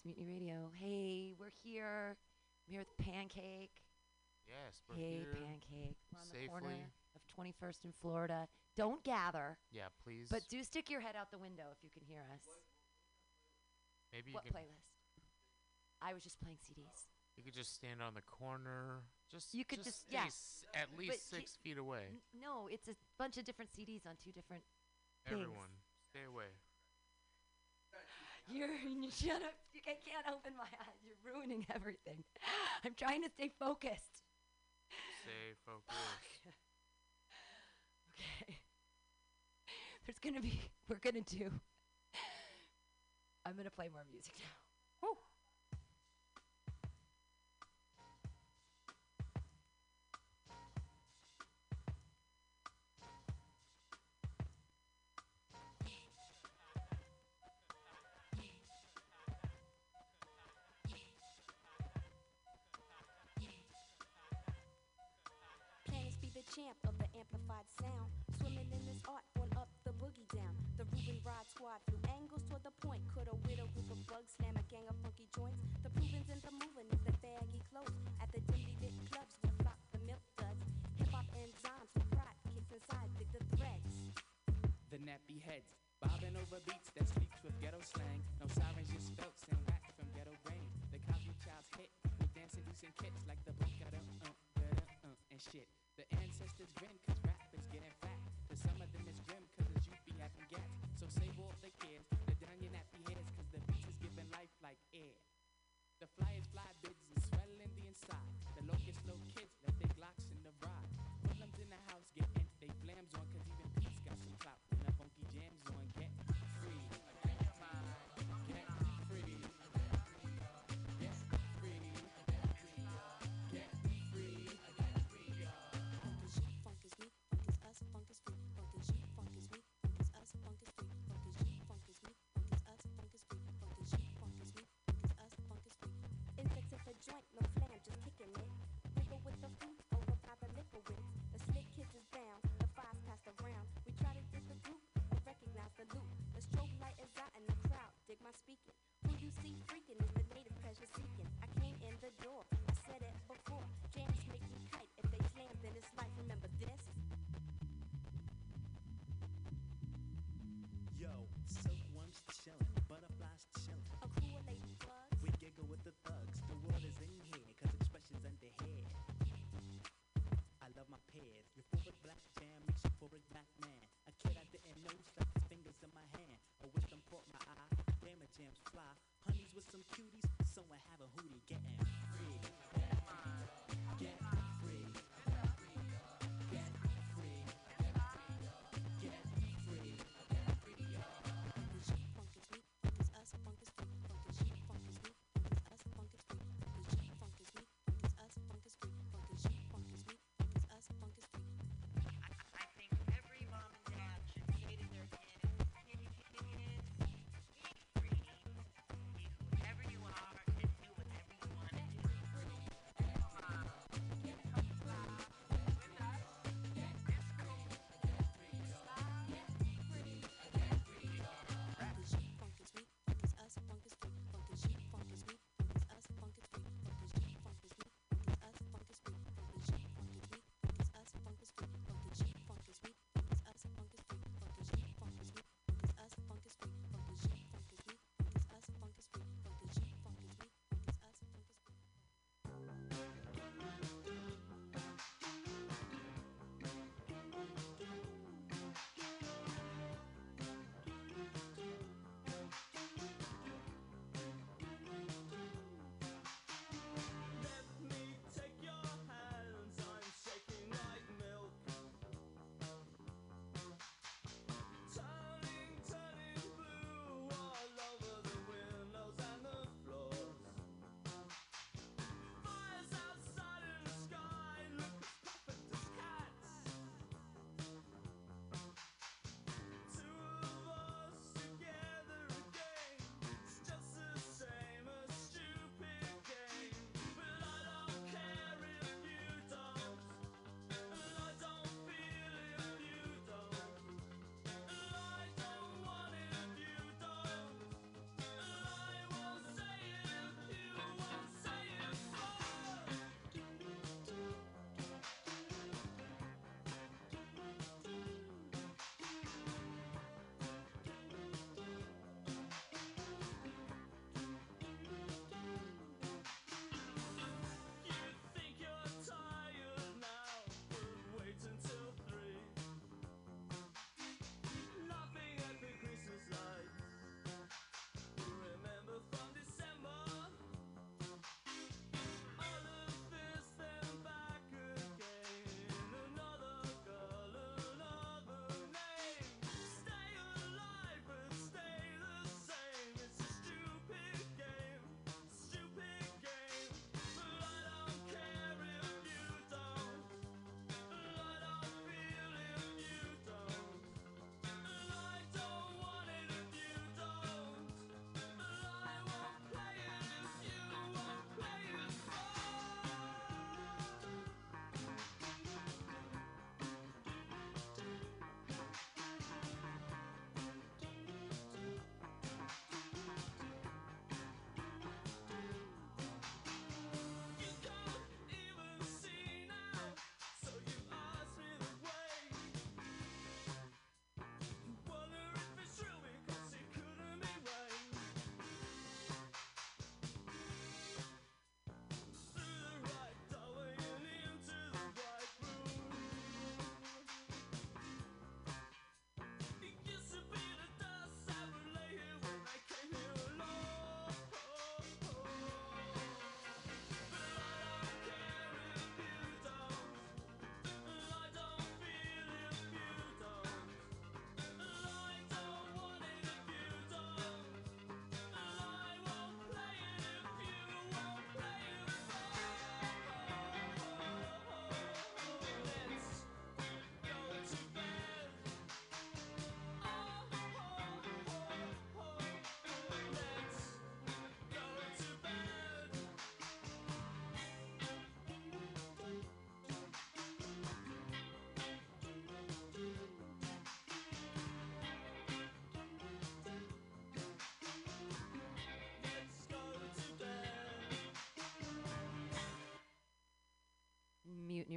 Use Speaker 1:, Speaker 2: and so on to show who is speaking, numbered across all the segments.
Speaker 1: It's Mutiny Radio. Hey, we're here. I'm here with Pancake.
Speaker 2: Yes, we're
Speaker 1: hey,
Speaker 2: here.
Speaker 1: Pancake. We're on safely. the corner of 21st and Florida. Don't gather.
Speaker 2: Yeah, please.
Speaker 1: But do stick your head out the window if you can hear us.
Speaker 2: Maybe
Speaker 1: what playlist? I was just playing CDs.
Speaker 2: You could just stand on the corner. Just
Speaker 1: you could
Speaker 2: just,
Speaker 1: just yeah.
Speaker 2: At least
Speaker 1: but
Speaker 2: six feet away.
Speaker 1: N- no, it's a bunch of different CDs on two different.
Speaker 2: Everyone, things. stay away.
Speaker 1: You're shut up, I can't open my eyes. You're ruining everything. I'm trying to stay focused.
Speaker 2: Stay focused.
Speaker 1: okay. There's going to be, we're going to do, I'm going to play more music now.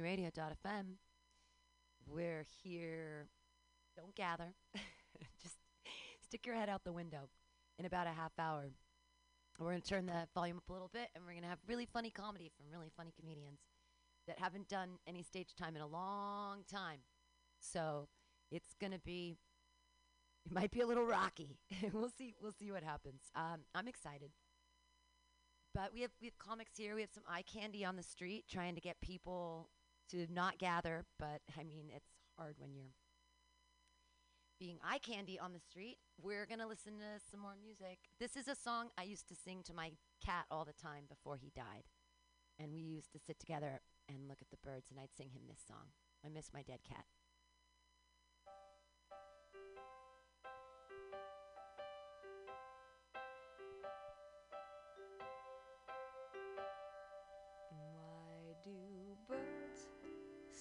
Speaker 3: Radio.fm. We're here. Don't gather. Just stick your head out the window. In about a half hour, we're going to turn the volume up a little bit and we're going to have really funny comedy from really funny comedians that haven't done any stage time in a long time. So it's going to be, it might be a little rocky. we'll see. We'll see what happens. Um, I'm excited. But we have we have comics here. We have some eye candy on the street, trying to get people to not gather. But I mean, it's hard when you're being eye candy on the street. We're gonna listen to some more music. This is a song I used to sing to my cat all the time before he died, and we used to sit together and look at the birds, and I'd sing him this song. I miss my dead cat. Why do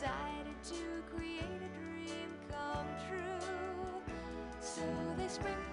Speaker 3: Decided to create a dream come true. So they sprinkled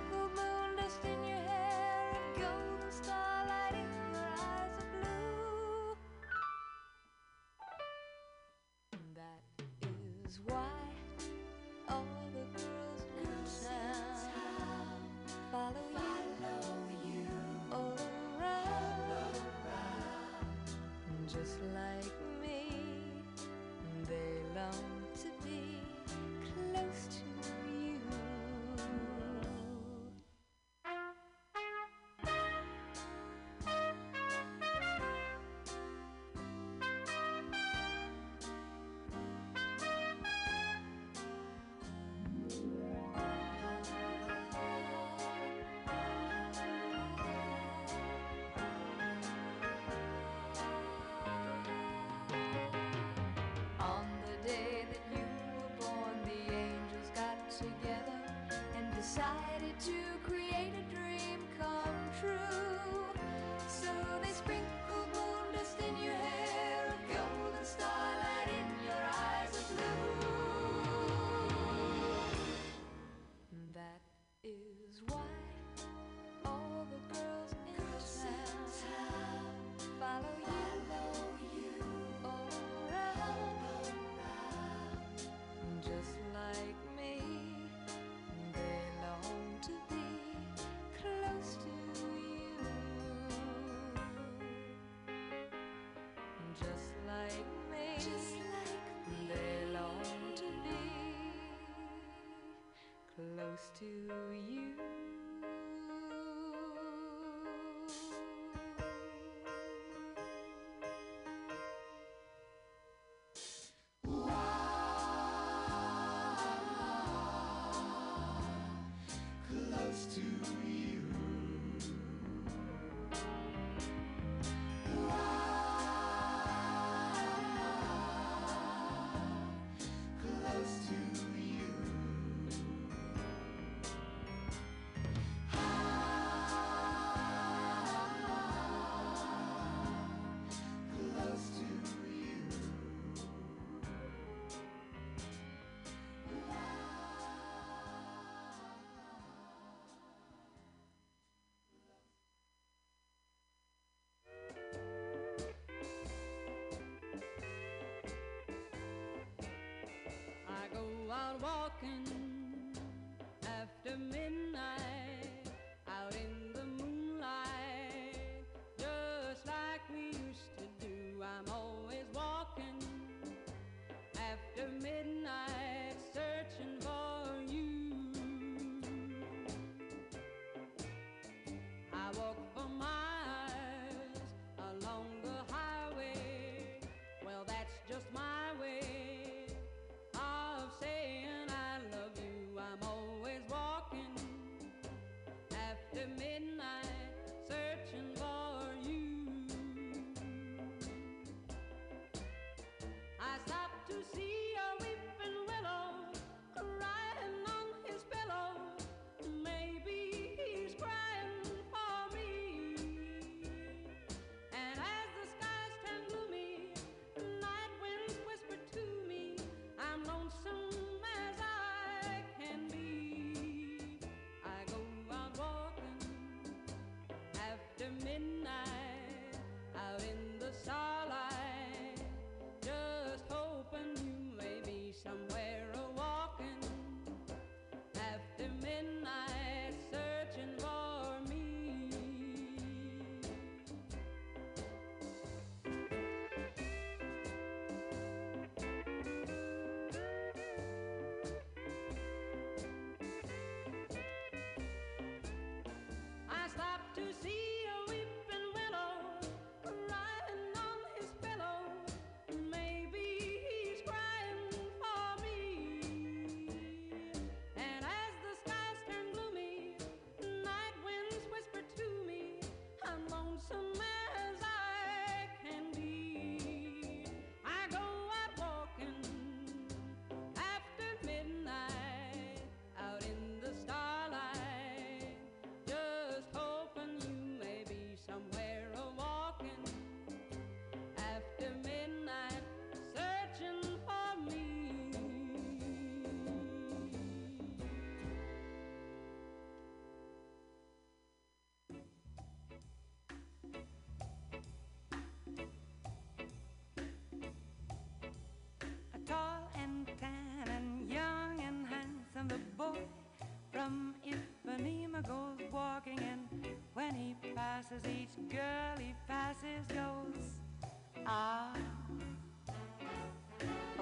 Speaker 3: decided to create me, they long to be close to you.
Speaker 4: Walking midnight. passes, each girl he passes goes ah.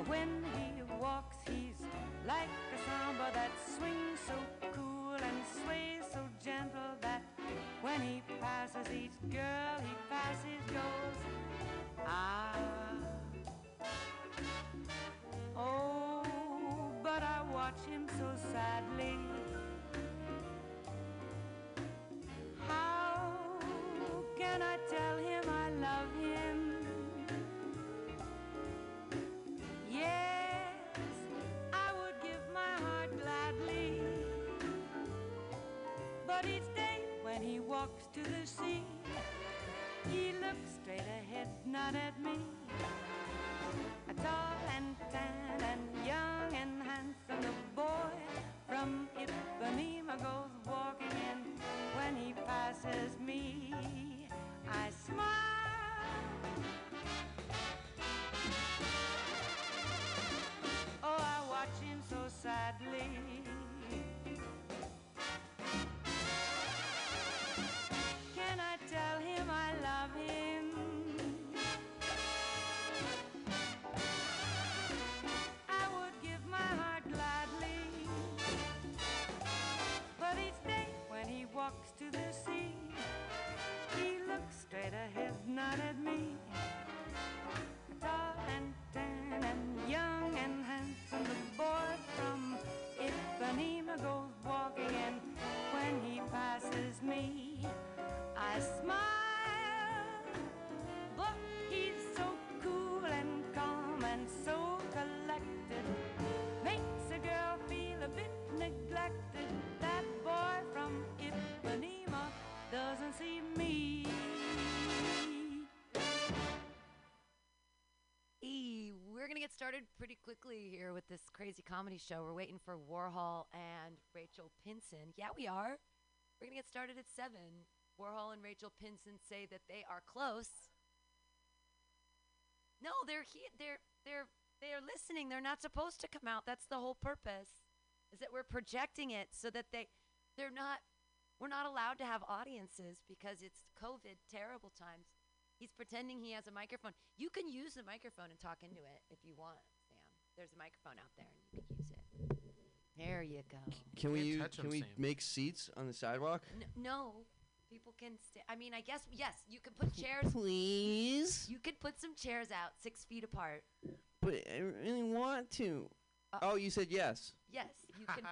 Speaker 5: When he walks, he's like a samba that swings so cool and sways so gentle that when he passes, each girl not at me.
Speaker 6: Started pretty quickly here with this crazy comedy show. We're waiting for Warhol and Rachel Pinson. Yeah, we are. We're gonna get started at seven. Warhol and Rachel Pinson say that they are close. No, they're here. They're they're they're listening. They're not supposed to come out. That's the whole purpose. Is that we're projecting it so that they they're not. We're not allowed to have audiences because it's COVID, terrible times. He's pretending he has a microphone. You can use the microphone and talk into it if you want, Sam. There's a microphone out there and you can use it. There you go.
Speaker 7: Can we
Speaker 2: Can't
Speaker 7: use,
Speaker 2: touch 'em,
Speaker 7: can we
Speaker 2: Sam.
Speaker 7: make seats on the sidewalk?
Speaker 6: N- no, people can stay. I mean, I guess yes. You could put chairs.
Speaker 7: Please.
Speaker 6: You could put some chairs out six feet apart.
Speaker 7: But I really want to.
Speaker 6: Uh,
Speaker 7: oh, you said yes.
Speaker 6: Yes, you can.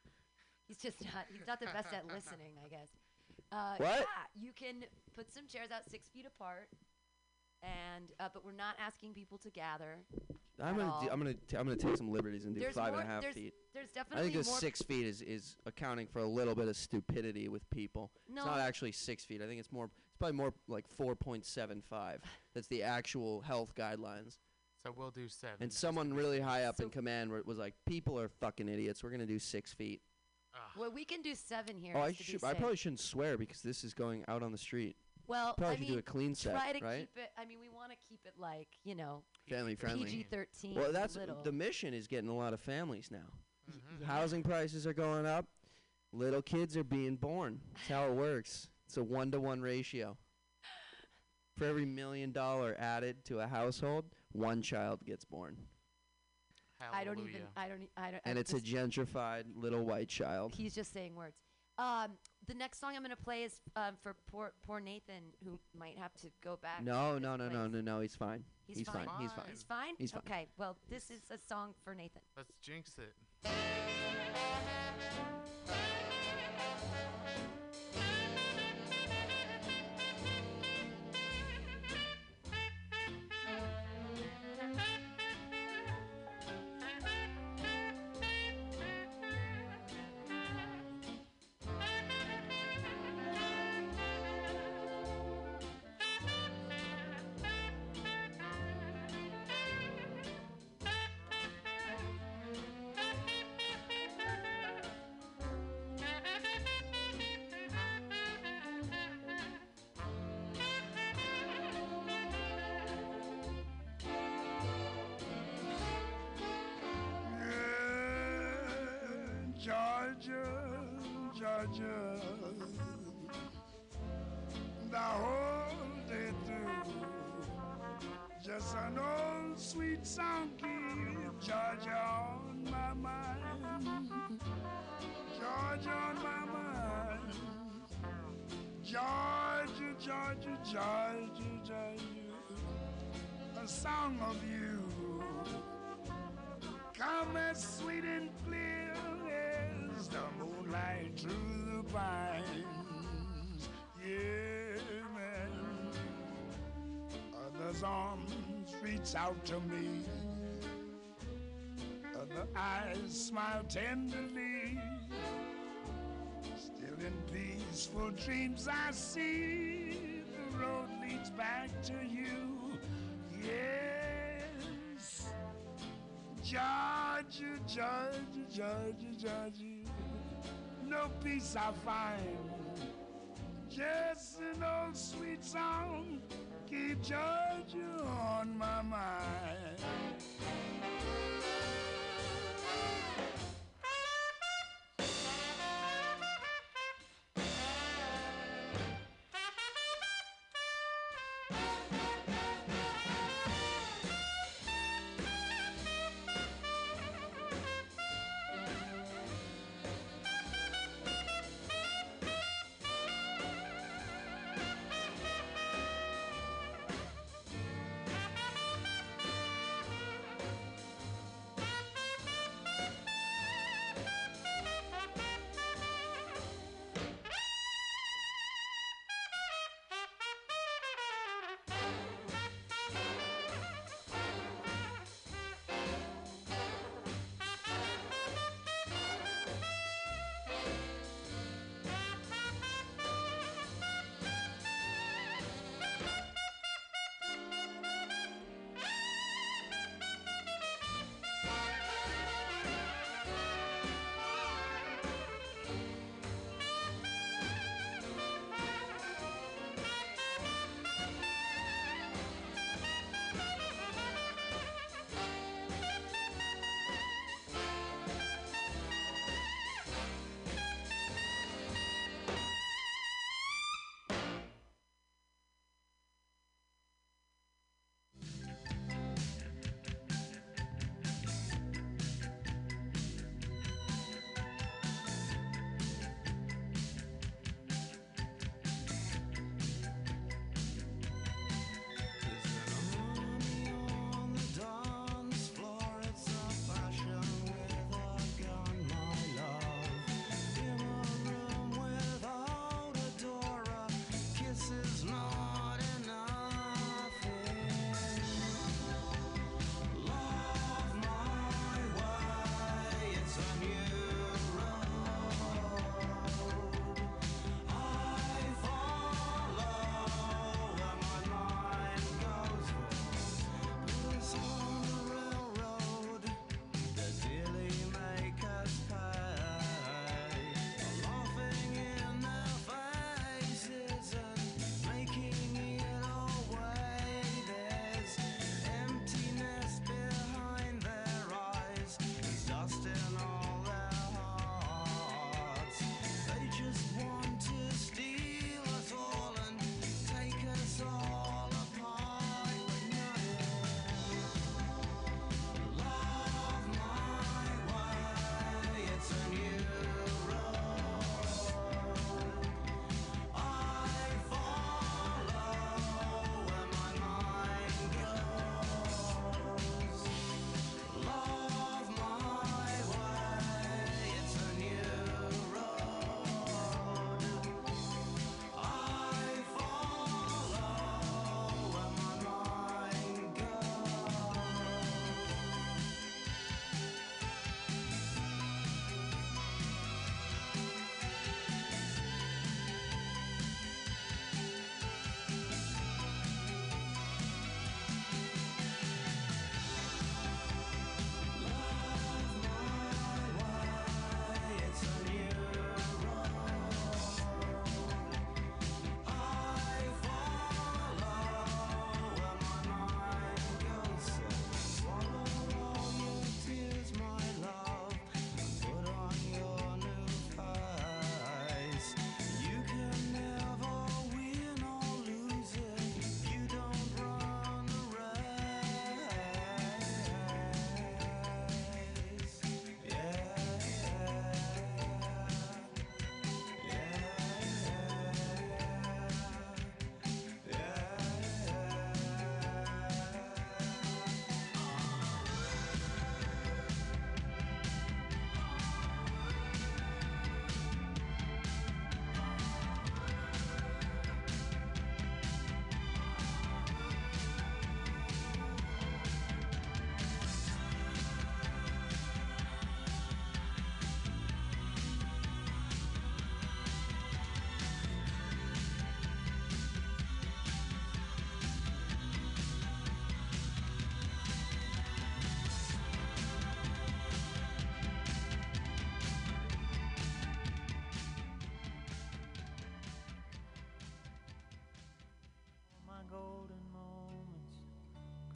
Speaker 6: he's just not. He's not the best at listening, I guess. Uh,
Speaker 7: What?
Speaker 6: Yeah, you can put some chairs out six feet apart, and uh, but we're not asking people to gather.
Speaker 7: I'm gonna
Speaker 6: all.
Speaker 7: do, I'm gonna t- I'm gonna take some liberties and do
Speaker 6: There's
Speaker 7: five and a
Speaker 6: more-
Speaker 7: half
Speaker 6: there's,
Speaker 7: feet.
Speaker 6: There's
Speaker 7: I think the
Speaker 6: more.
Speaker 7: six feet is, is accounting for a little bit of stupidity with people.
Speaker 6: no,
Speaker 7: It's not actually six feet. I think it's more. It's probably more like 4.75. That's the actual health guidelines.
Speaker 2: So we'll do seven.
Speaker 7: And someone really high up in command wa- was like, "People are fucking idiots. We're gonna do six feet."
Speaker 2: Ugh.
Speaker 6: well, we can do seven here.
Speaker 7: oh, I
Speaker 6: just to be
Speaker 7: should. I probably shouldn't swear because this is going out on the street.
Speaker 6: Well,
Speaker 7: Probably
Speaker 6: I
Speaker 7: should
Speaker 6: mean,
Speaker 7: do a clean set,
Speaker 6: try to
Speaker 7: right?
Speaker 6: keep it. I mean, we want to keep it like you know
Speaker 7: Family friendly.
Speaker 6: PG thirteen.
Speaker 7: Well, that's
Speaker 6: little.
Speaker 7: the mission is getting a lot of families now.
Speaker 2: Mhm.
Speaker 7: Housing prices are going up. Little kids are being born. That's how it works. It's a one to one ratio. For every million dollar added to a household, one child gets born,
Speaker 6: I don't even. I don't. I don't.
Speaker 7: and
Speaker 6: I
Speaker 7: it's a gentrified little white child.
Speaker 6: He's just saying words. Um, the next song I'm gonna play is um, for poor poor Nathan, who might have to go back. to
Speaker 7: No, no, no, no, no, no. He's fine.
Speaker 6: He's,
Speaker 7: He's
Speaker 6: fine.
Speaker 7: fine. He's fine.
Speaker 6: He's fine.
Speaker 7: He's fine.
Speaker 6: Okay. Well, this is a song for Nathan.
Speaker 2: Let's jinx it.
Speaker 8: Georgia, Georgia, the whole day through. Just an old sweet song keep Georgia on my mind. Georgia on my mind. Georgia, Georgia, Georgia, Georgia. A song of you. Come as sweet and through the pines. Yeah, man. Others' arms reach out to me. Other eyes smile tenderly. Still in peaceful dreams, I see the road leads back to you. Yes, Georgia, Georgia, Georgia, Georgia. No peace I find. Just an old sweet song keep Georgia on my mind.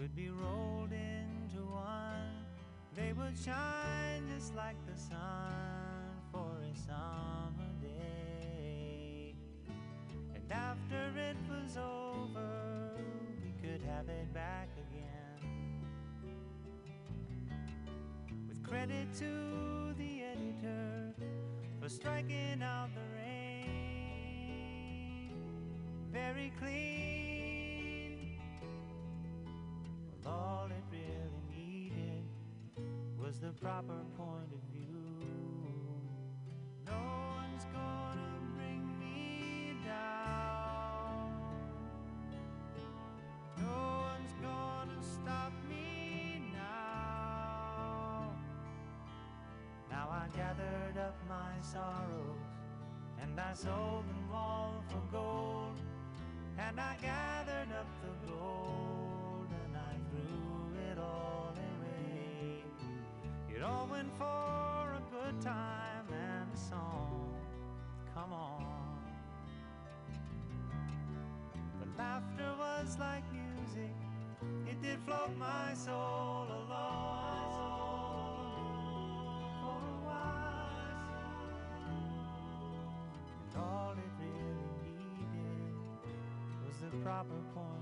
Speaker 5: Could be rolled into one, they would shine just like the sun for a summer day. And after it was over, we could have it back again. With credit to the editor for striking out the rain. Very clean. The proper point of view. No one's gonna bring me down. No one's gonna stop me now. Now I gathered up my sorrows and I sold them all for gold. And I gathered up the gold Went for a good time and a song. Come on. The laughter was like music, it did float my soul along. And all it really needed was the proper point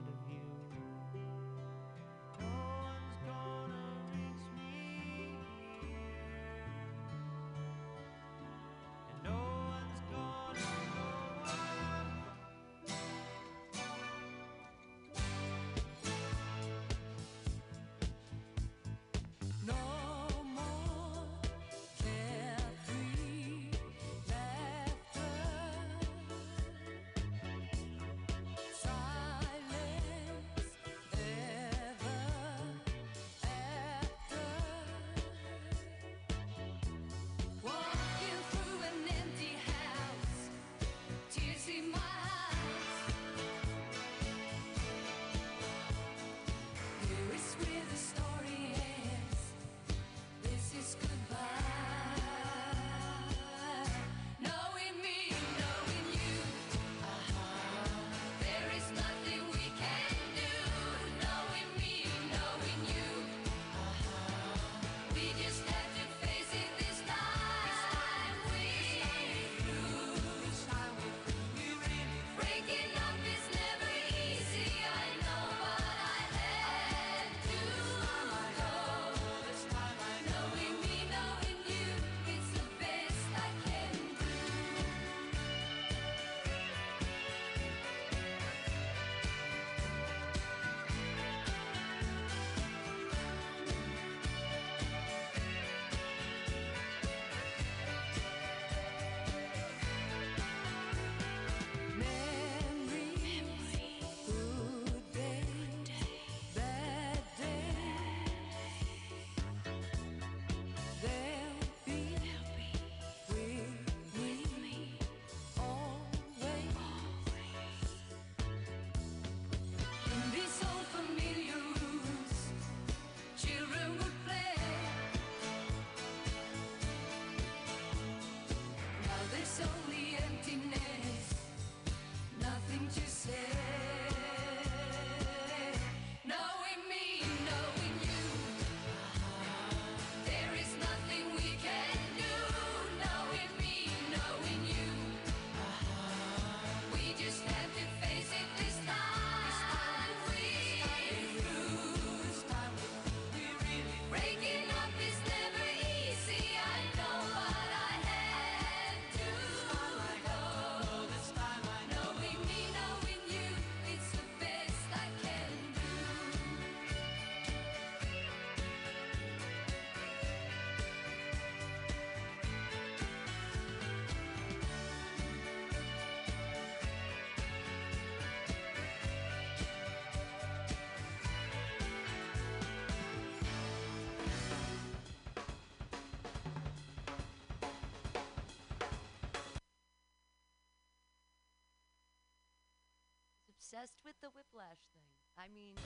Speaker 6: Obsessed with the whiplash thing. I mean,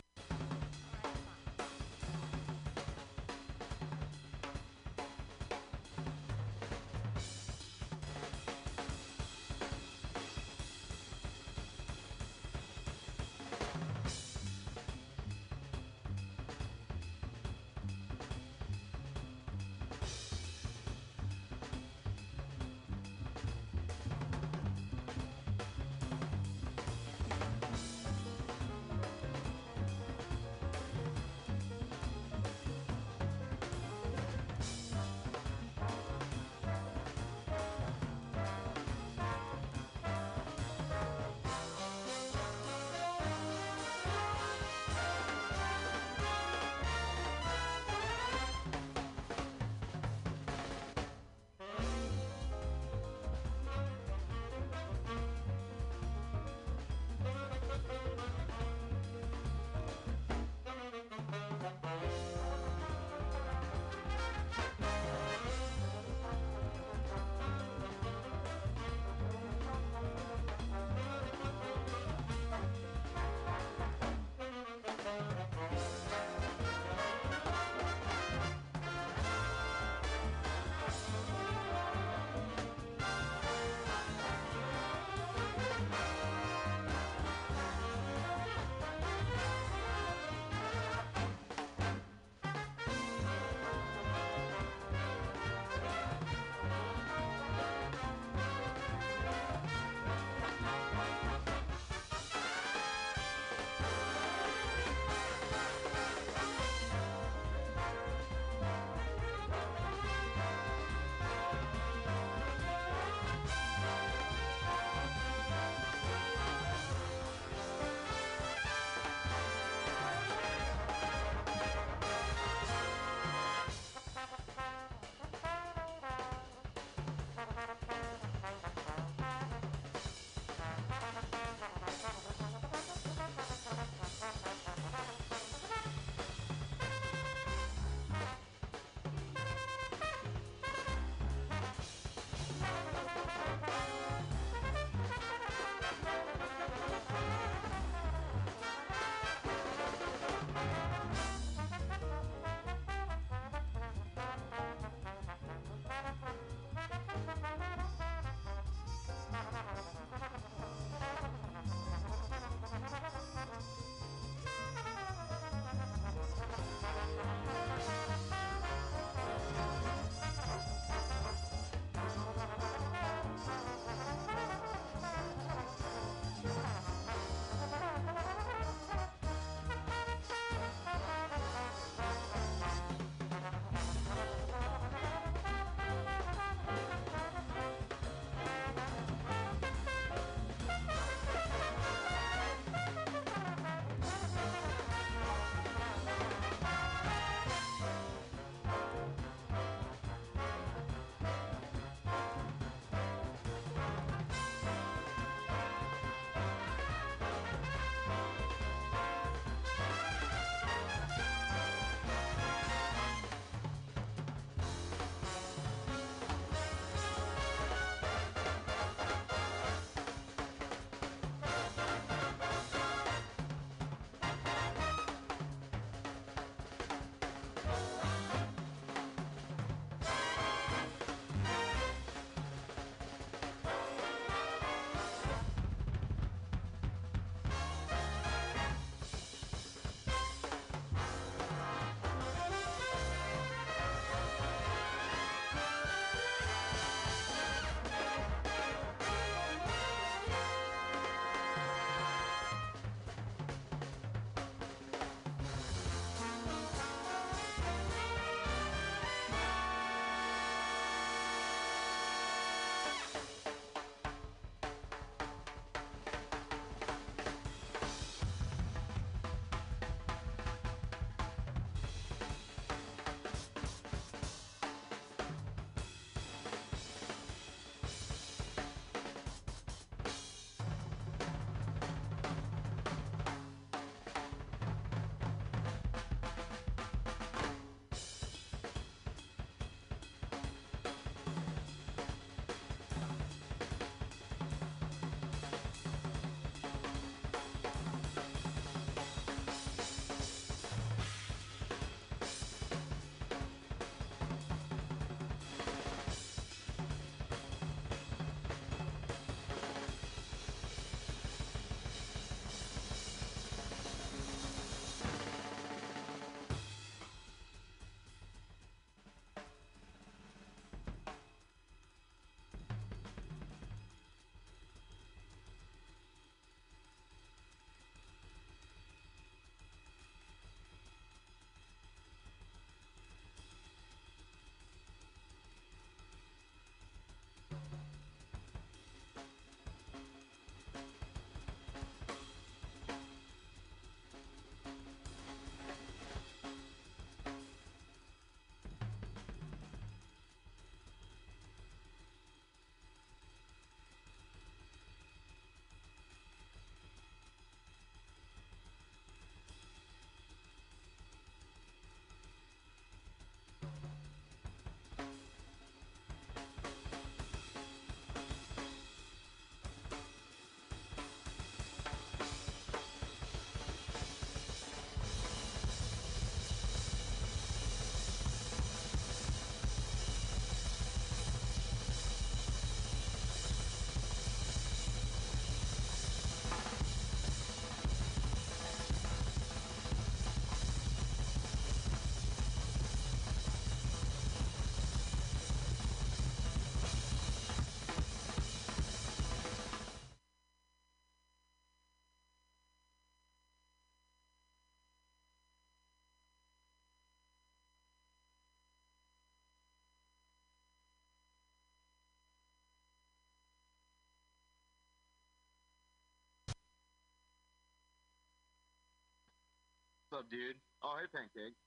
Speaker 9: up, dude? Oh, hey, Pancake.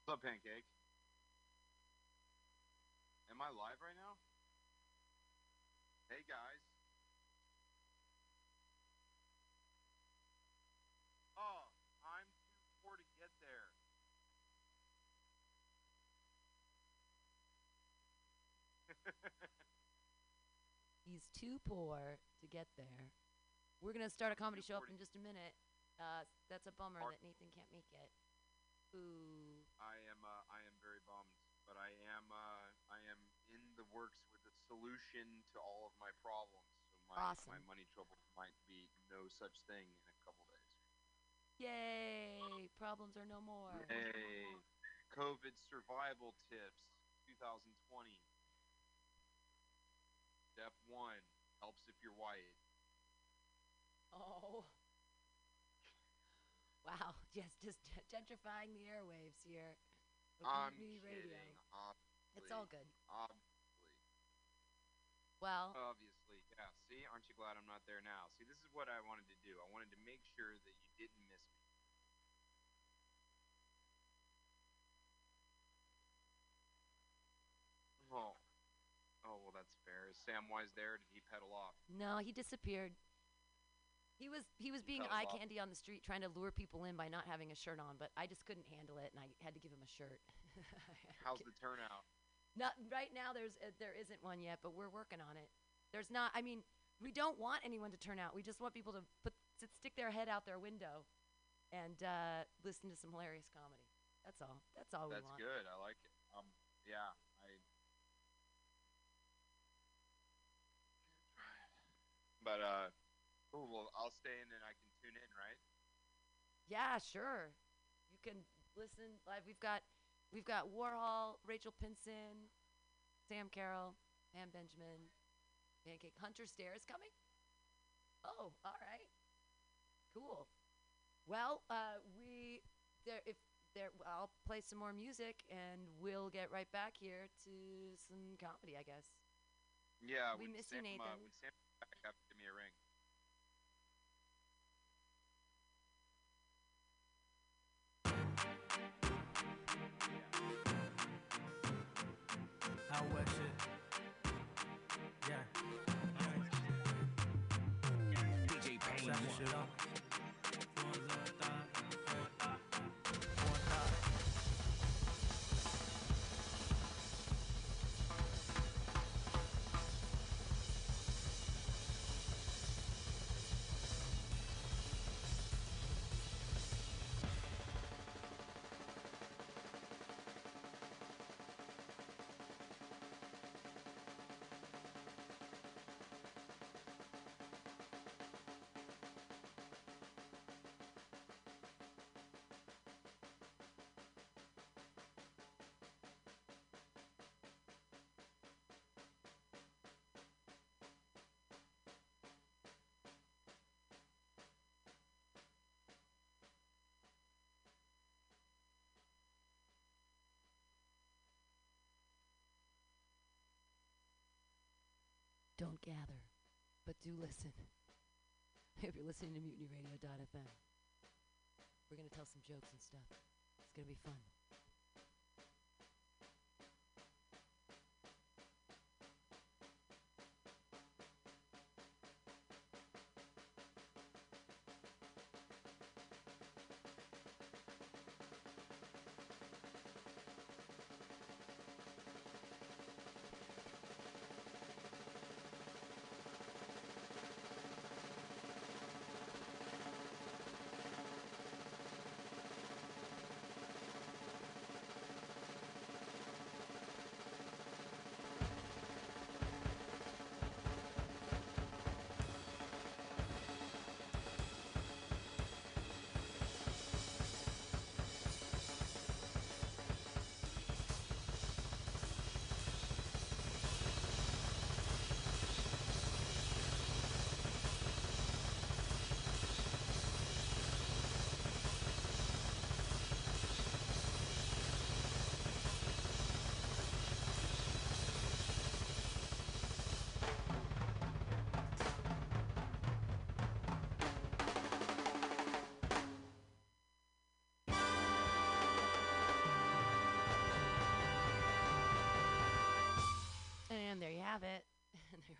Speaker 9: What's up, Pancake? Am I live right now? Hey, guys. Oh, I'm too poor to get there.
Speaker 6: He's too poor to get there. We're gonna start a comedy show up in just a minute. Uh, that's a bummer
Speaker 9: Mark-
Speaker 6: that Nathan can't make it. Ooh.
Speaker 9: I am uh, I am very bummed, but I am uh, I am in the works with a solution to all of my problems. So my
Speaker 6: Awesome.
Speaker 9: my money trouble might be no such thing in a couple days.
Speaker 6: Yay! Problems are no more.
Speaker 9: Hey, COVID survival tips 2020. Step one helps if you're white.
Speaker 6: Oh. Yes, just gentrifying the airwaves here.
Speaker 9: I'm
Speaker 6: radio.
Speaker 9: kidding. Obviously.
Speaker 6: It's all good.
Speaker 9: Obviously.
Speaker 6: Well,
Speaker 9: Obviously, yeah. See, aren't you glad I'm not there now? See, this is what I wanted to do. I wanted to make sure that you didn't miss me. Oh, oh well, that's fair. Is Samwise there? Did he pedal off?
Speaker 6: no, he disappeared. He was he was being eye
Speaker 9: off.
Speaker 6: candy on the street, trying to lure people in by not having a shirt on. But I just couldn't handle it, and I had to give him a shirt.
Speaker 9: How's the turnout?
Speaker 6: Not right now. There's uh, there isn't one yet, but we're working on it. There's not. I mean, we don't want anyone to turn out. We just want people to put to stick their head out their window, and uh, listen to some hilarious comedy. That's all. That's all
Speaker 9: That's
Speaker 6: we want.
Speaker 9: That's good. I like it. Um, yeah, I. But uh, oh well, I'll stay in and I can tune in, right?
Speaker 6: Yeah, sure. You can listen live. We've got we've got Warhol, Rachel Pinson, Sam Carroll, Pam Benjamin, Pancake Hunter Stairs coming. Oh, all right. Cool. Well, uh, we there if there I'll play some more music and we'll get right back here to some comedy, I guess.
Speaker 9: Yeah.
Speaker 6: We miss you,
Speaker 9: Sam, Uh,
Speaker 6: Nathan.
Speaker 9: when Sam back, to give me a ring.
Speaker 10: Shit up.
Speaker 6: Don't gather, but do listen. if you're listening to mutinyradio.fm, we're going to tell some jokes and stuff. It's going to be fun.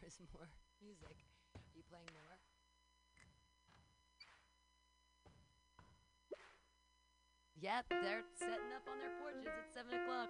Speaker 6: Is more music. Are you playing more? Yep, they're setting up on their porches at 7 o'clock.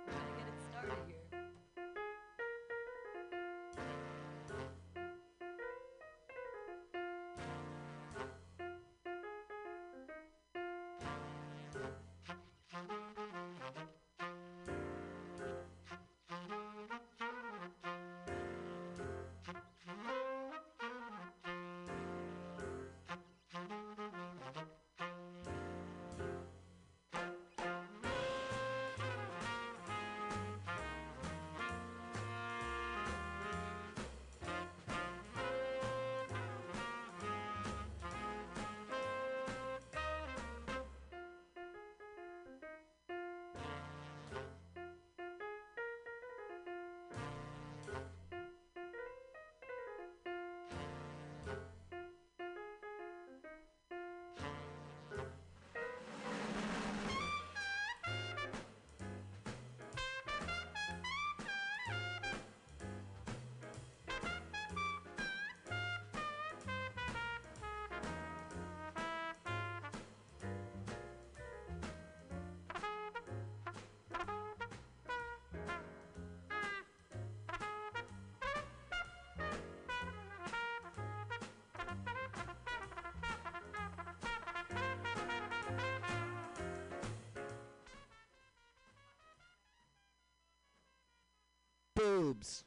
Speaker 7: Boobs.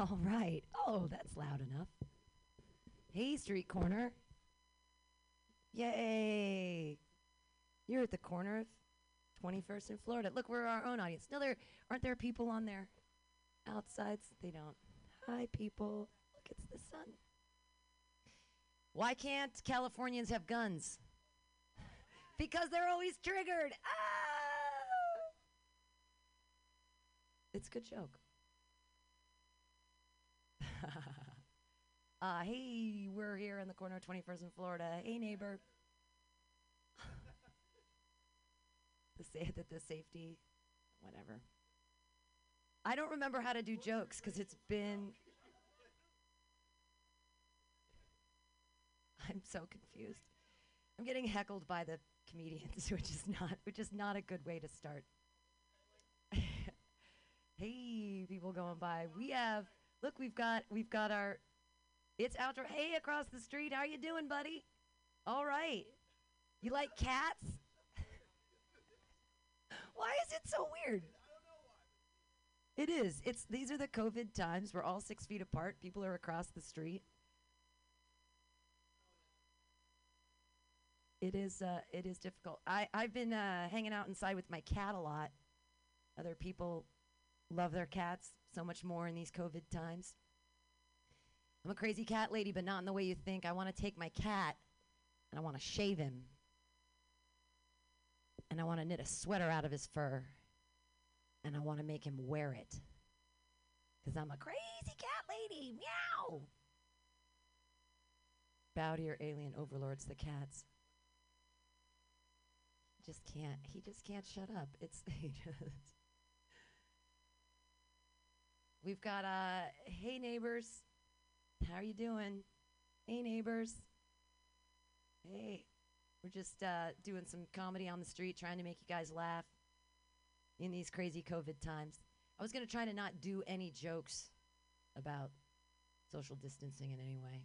Speaker 6: All right. Oh, that's loud enough. Hey, street corner. Yay. You're at the corner of 21st and Florida. Look, we're our own audience. No, there aren't there people on there outsides. They don't. Hi, people. Look, it's the sun. Why can't Californians have guns? because they're always triggered. Ah! It's a good joke. uh, hey, we're here in the corner of 21st in Florida. Hey, neighbor. the sa- that the safety, whatever. I don't remember how to do jokes because it's been. I'm so confused. I'm getting heckled by the comedians, which is not, which is not a good way to start. hey, people going by. We have look. We've got we've got our. It's outdoor. Hey, across the street. How are you doing, buddy? All right. You like cats? Why is it so weird? It is. It's these are the COVID times. We're all six feet apart. People are across the street. It is. Uh, it is difficult. I I've been uh, hanging out inside with my cat a lot. Other people love their cats so much more in these COVID times. I'm a crazy cat lady, but not in the way you think. I want to take my cat and I want to shave him. And I want to knit a sweater out of his fur. And I want to make him wear it. Because I'm a crazy cat lady. Meow. Bow to your alien overlords, the cats. Just can't. He just can't shut up. It's he just. We've got uh hey neighbors. How are you doing? Hey neighbors. Hey. We're just uh doing some comedy on the street trying to make you guys laugh in these crazy COVID times. I was going to try to not do any jokes about social distancing in any way.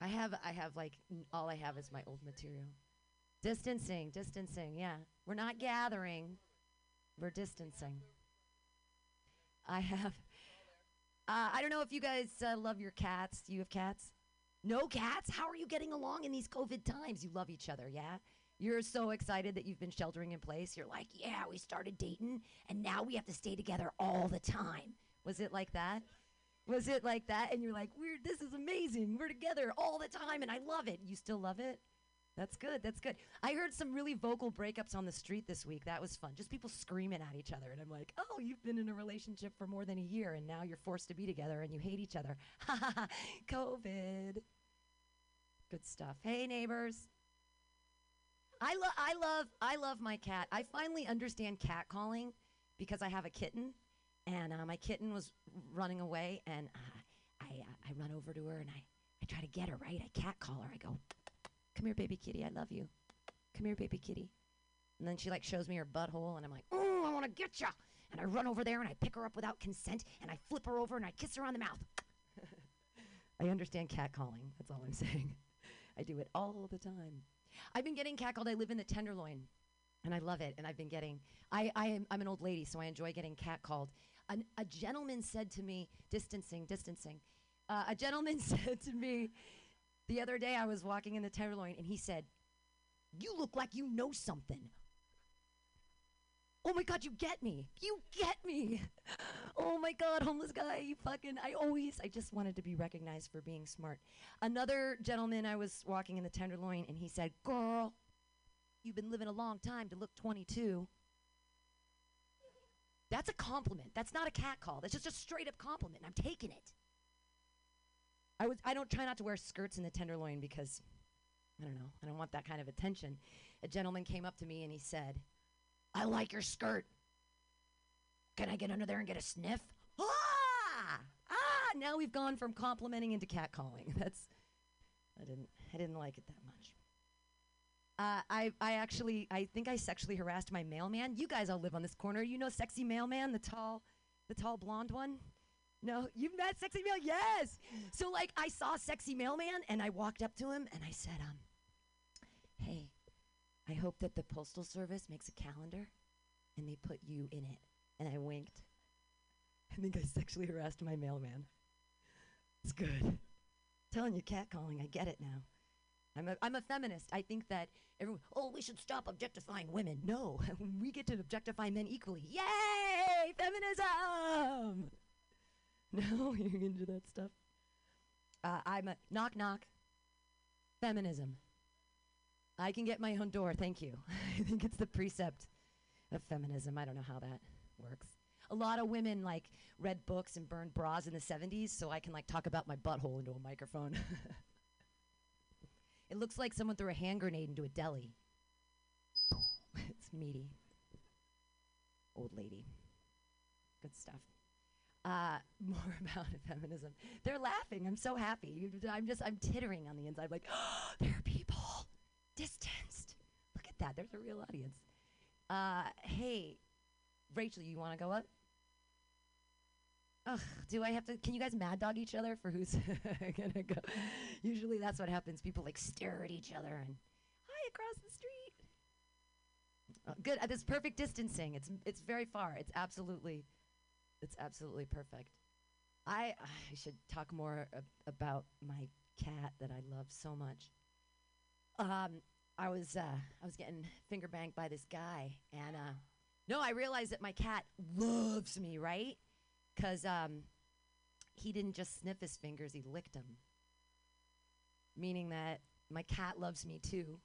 Speaker 6: I have I have like n- all I have is my old material. Distancing, distancing, yeah. We're not gathering. We're distancing. I have uh, I don't know if you guys uh, love your cats. Do you have cats? No cats? How are you getting along in these COVID times? You love each other, yeah? You're so excited that you've been sheltering in place. You're like, yeah, we started dating and now we have to stay together all the time. Was it like that? Was it like that? And you're like, we're this is amazing. We're together all the time and I love it. You still love it? That's good. That's good. I heard some really vocal breakups on the street this week. That was fun. Just people screaming at each other. And I'm like, oh, you've been in a relationship for more than a year and now you're forced to be together and you hate each other. Ha. COVID. Good stuff. Hey, neighbors. I love I love I love my cat. I finally understand cat calling because I have a kitten, and uh, my kitten was running away, and uh, I uh, I run over to her and I I try to get her right. I cat call her. I go, "Come here, baby kitty. I love you. Come here, baby kitty." And then she like shows me her butthole, and I'm like, "Oh, I want to get ya!" And I run over there and I pick her up without consent, and I flip her over and I kiss her on the mouth. I understand cat calling. That's all I'm saying. I do it all the time. I've been getting catcalled. I live in the Tenderloin, and I love it. And I've been getting. I I am I'm an old lady, so I enjoy getting catcalled. An, a gentleman said to me, distancing, distancing. Uh, a gentleman said to me the other day. I was walking in the Tenderloin, and he said, "You look like you know something." Oh my God, you get me. You get me. Oh my God, homeless guy, you fucking. I always, I just wanted to be recognized for being smart. Another gentleman, I was walking in the Tenderloin, and he said, Girl, you've been living a long time to look 22. That's a compliment. That's not a cat call. That's just a straight up compliment. I'm taking it. I was I don't try not to wear skirts in the Tenderloin because I don't know. I don't want that kind of attention. A gentleman came up to me and he said, I like your skirt. Can I get under there and get a sniff? Ah! Ah! Now we've gone from complimenting into catcalling. That's I didn't I didn't like it that much. Uh, I I actually I think I sexually harassed my mailman. You guys all live on this corner. You know sexy mailman, the tall the tall blonde one? No, you've met sexy mail? Yes. So like I saw sexy mailman and I walked up to him and I said, um, hey, I hope that the postal service makes a calendar and they put you in it. And I winked. I think I sexually harassed my mailman. It's good. telling you, catcalling, I get it now. I'm a, I'm a feminist. I think that everyone, oh, we should stop objectifying women. No, we get to objectify men equally. Yay! Feminism! No, you're into that stuff. Uh, I'm a knock knock. Feminism. I can get my own door, thank you. I think it's the precept of feminism. I don't know how that works. A lot of women like read books and burned bras in the 70s, so I can like talk about my butthole into a microphone. it looks like someone threw a hand grenade into a deli. it's meaty. Old lady. Good stuff. Uh, more about feminism. They're laughing. I'm so happy. I'm just, I'm tittering on the inside, like, there are people distanced. Look at that. There's a real audience. Uh, hey, Rachel, you want to go up? Ugh, do I have to? Can you guys mad dog each other for who's gonna go? Usually that's what happens. People like stare at each other and hi across the street. Uh, good. Uh, this perfect distancing. It's it's very far. It's absolutely It's absolutely perfect. I I should talk more ab- about my cat that I love so much. Um, I was uh, I was getting finger banged by this guy, and uh, no, I realized that my cat loves me, right? Cause um, he didn't just sniff his fingers; he licked them. Meaning that my cat loves me too,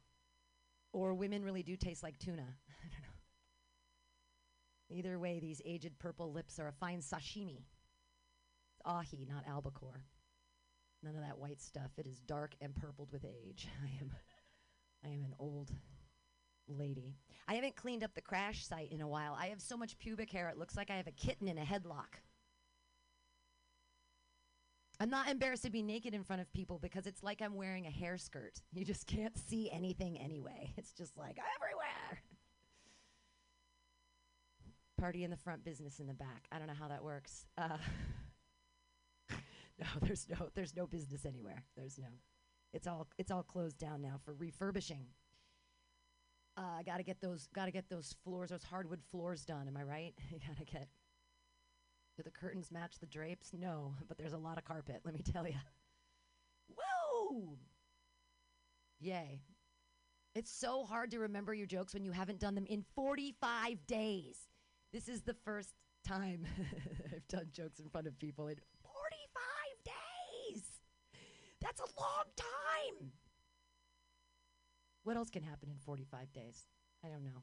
Speaker 6: or women really do taste like tuna. I don't know. Either way, these aged purple lips are a fine sashimi. It's ahi, not albacore. None of that white stuff. It is dark and purpled with age. I am I am an old lady. I haven't cleaned up the crash site in a while. I have so much pubic hair it looks like I have a kitten in a headlock. I'm not embarrassed to be naked in front of people because it's like I'm wearing a hair skirt. You just can't see anything anyway. It's just like everywhere. Party in the front, business in the back. I don't know how that works. Uh, no, there's no there's no business anywhere. There's no. It's all it's all closed down now for refurbishing. Uh, I gotta get those gotta get those floors, those hardwood floors done. Am I right? you gotta get. Do the curtains match the drapes? No, but there's a lot of carpet. Let me tell you. Woo! Yay! It's so hard to remember your jokes when you haven't done them in 45 days. This is the first time I've done jokes in front of people in 45 days. That's a long time. What else can happen in 45 days? I don't know.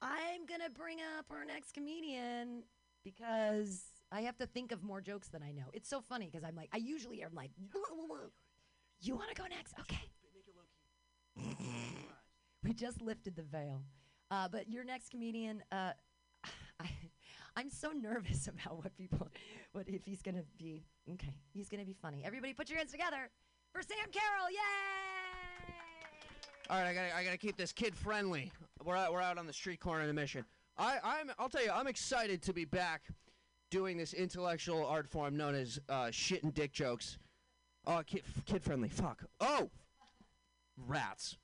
Speaker 6: I'm going to bring up our next comedian because I have to think of more jokes than I know. It's so funny because I'm like, I usually am like, you want to go next? Okay. we just lifted the veil. Uh, but your next comedian, uh, I'm so nervous about what people, what if he's gonna be. Okay, he's gonna be funny. Everybody, put your hands together for Sam Carroll! Yay!
Speaker 7: All right, I gotta, I gotta keep this kid friendly. We're out, we're out on the street corner in the mission. I, I'm, I'll tell you, I'm excited to be back doing this intellectual art form known as uh, shit and dick jokes. Oh, kid, kid friendly. Fuck. Oh, rats.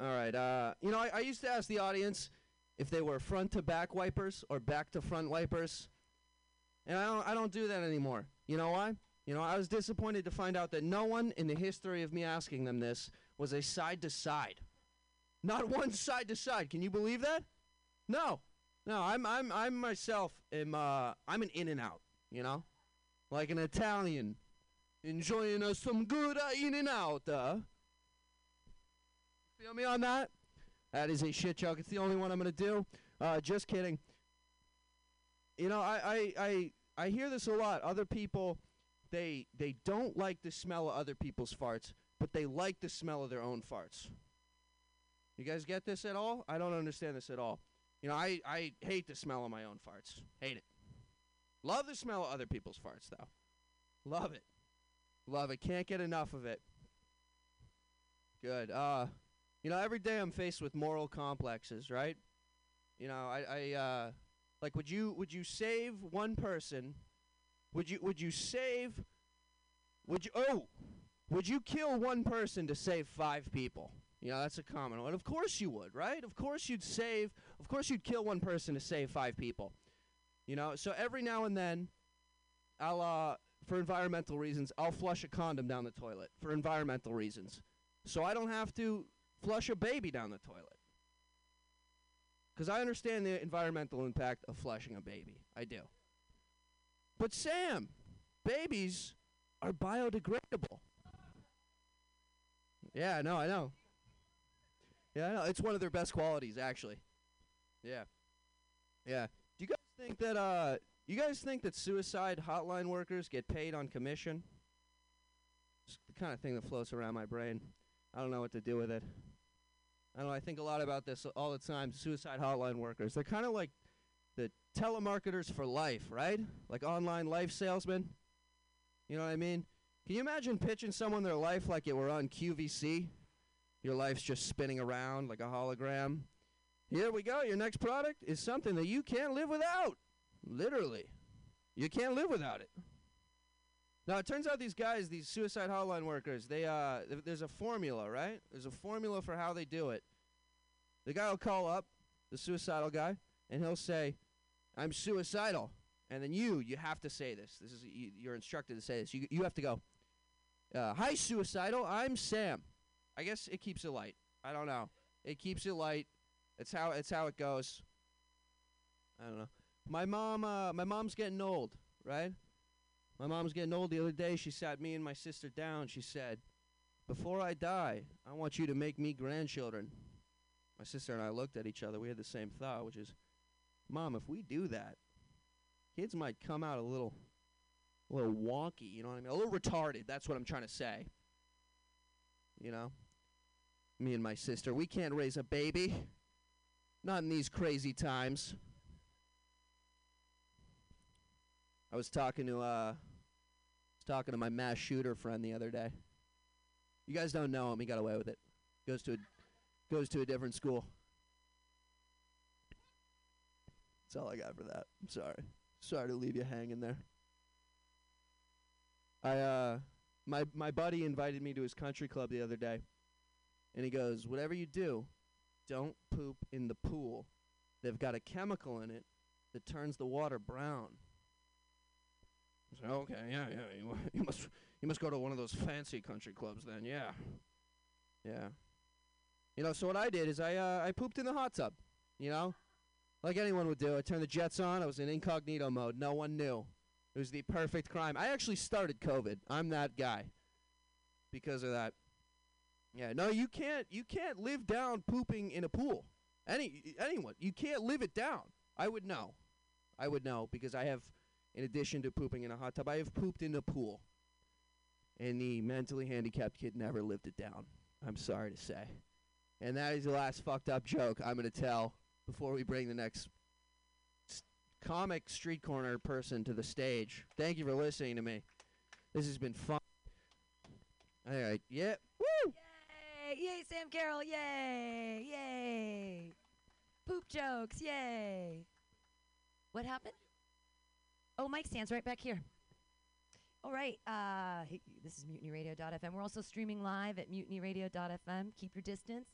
Speaker 7: All right. Uh, you know, I, I used to ask the audience if they were front to back wipers or back to front wipers, and I don't, I don't do that anymore. You know why? You know, I was disappointed to find out that no one in the history of me asking them this was a side to side. Not one side to side. Can you believe that? No. No, I'm I'm I'm myself am uh I'm an in and out, you know? Like an Italian enjoying uh, some good uh, in and out, uh. Feel me on that? That is a shit joke. It's the only one I'm gonna do. Uh just kidding. You know, I I I, I hear this a lot. Other people they they don't like the smell of other people's farts, but they like the smell of their own farts. You guys get this at all? I don't understand this at all. You know, I, I hate the smell of my own farts. Hate it. Love the smell of other people's farts, though. Love it. Love it. Can't get enough of it. Good. Uh, you know, every day I'm faced with moral complexes, right? You know, I, I uh, like, would you would you save one person? Would you would you save? Would you oh? Would you kill one person to save five people? You know, that's a common one. Of course you would, right? Of course you'd save, of course you'd kill one person to save five people. You know, so every now and then, I'll, uh, for environmental reasons, I'll flush a condom down the toilet for environmental reasons. So I don't have to flush a baby down the toilet. Because I understand the environmental impact of flushing a baby. I do. But Sam, babies are biodegradable. Yeah, no, I know. Yeah, I know. It's one of their best qualities, actually. Yeah. Yeah. Do you guys think that uh you guys think that suicide hotline workers get paid on commission? It's the kind of thing that floats around my brain. I don't know what to do with it. I don't know, I think a lot about this all the time. Suicide hotline workers. They're kind of like the telemarketers for life, right? Like online life salesmen. You know what I mean? Can you imagine pitching someone their life like it were on QVC? Your life's just spinning around like a hologram. Here we go. Your next product is something that you can't live without. Literally. You can't live without it. Now it turns out these guys, these suicide hotline workers, they uh th- there's a formula, right? There's a formula for how they do it. The guy will call up, the suicidal guy, and he'll say, I'm suicidal. And then you, you have to say this. This is you, you're instructed to say this. You you have to go. Uh, Hi, suicidal. I'm Sam. I guess it keeps it light. I don't know. It keeps it light. It's how it's how it goes. I don't know. My mom, uh, my mom's getting old, right? My mom's getting old. The other day, she sat me and my sister down. She said, "Before I die, I want you to make me grandchildren." My sister and I looked at each other. We had the same thought, which is, "Mom, if we do that, kids might come out a little, a little wonky. You know what I mean? A little retarded. That's what I'm trying to say. You know, me and my sister, we can't raise a baby, not in these crazy times." I was talking to uh, was talking to my mass shooter friend the other day. You guys don't know him. He got away with it. Goes to a, goes to a different school. That's all I got for that. I'm sorry. Sorry to leave you hanging there. I uh my my buddy invited me to his country club the other day. And he goes, "Whatever you do, don't poop in the pool. They've got a chemical in it that turns the water brown." Said, "Okay, yeah, yeah. You, you must you must go to one of those fancy country clubs then. Yeah. Yeah. You know, so what I did is I uh, I pooped in the hot tub, you know? Like anyone would do. I turned the jets on. I was in incognito mode. No one knew. It was the perfect crime. I actually started COVID. I'm that guy. Because of that. Yeah, no, you can't you can't live down pooping in a pool. Any anyone, you can't live it down. I would know. I would know because I have in addition to pooping in a hot tub, I have pooped in a pool. And the mentally handicapped kid never lived it down. I'm sorry to say. And that is the last fucked up joke I'm going to tell before we bring the next comic street corner person to the stage. Thank you for listening to me. This has been fun. All right. Yeah. Woo!
Speaker 6: Yay! Yay, Sam Carroll! Yay! Yay! Poop jokes! Yay! What happened? Oh, Mike stands right back here. All right. Uh, hey, this is MutinyRadio.fm. We're also streaming live at MutinyRadio.fm. Keep your distance.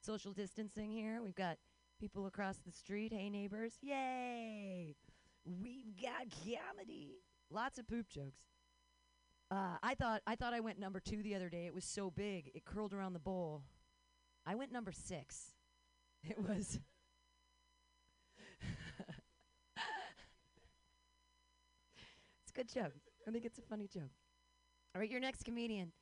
Speaker 6: Social distancing here. We've got people across the street. Hey, neighbors. Yay! We've got comedy. Lots of poop jokes. Uh, I thought I thought I went number two the other day. It was so big, it curled around the bowl. I went number six. It was. it's a good joke. I think it's a funny joke. All right, your next comedian.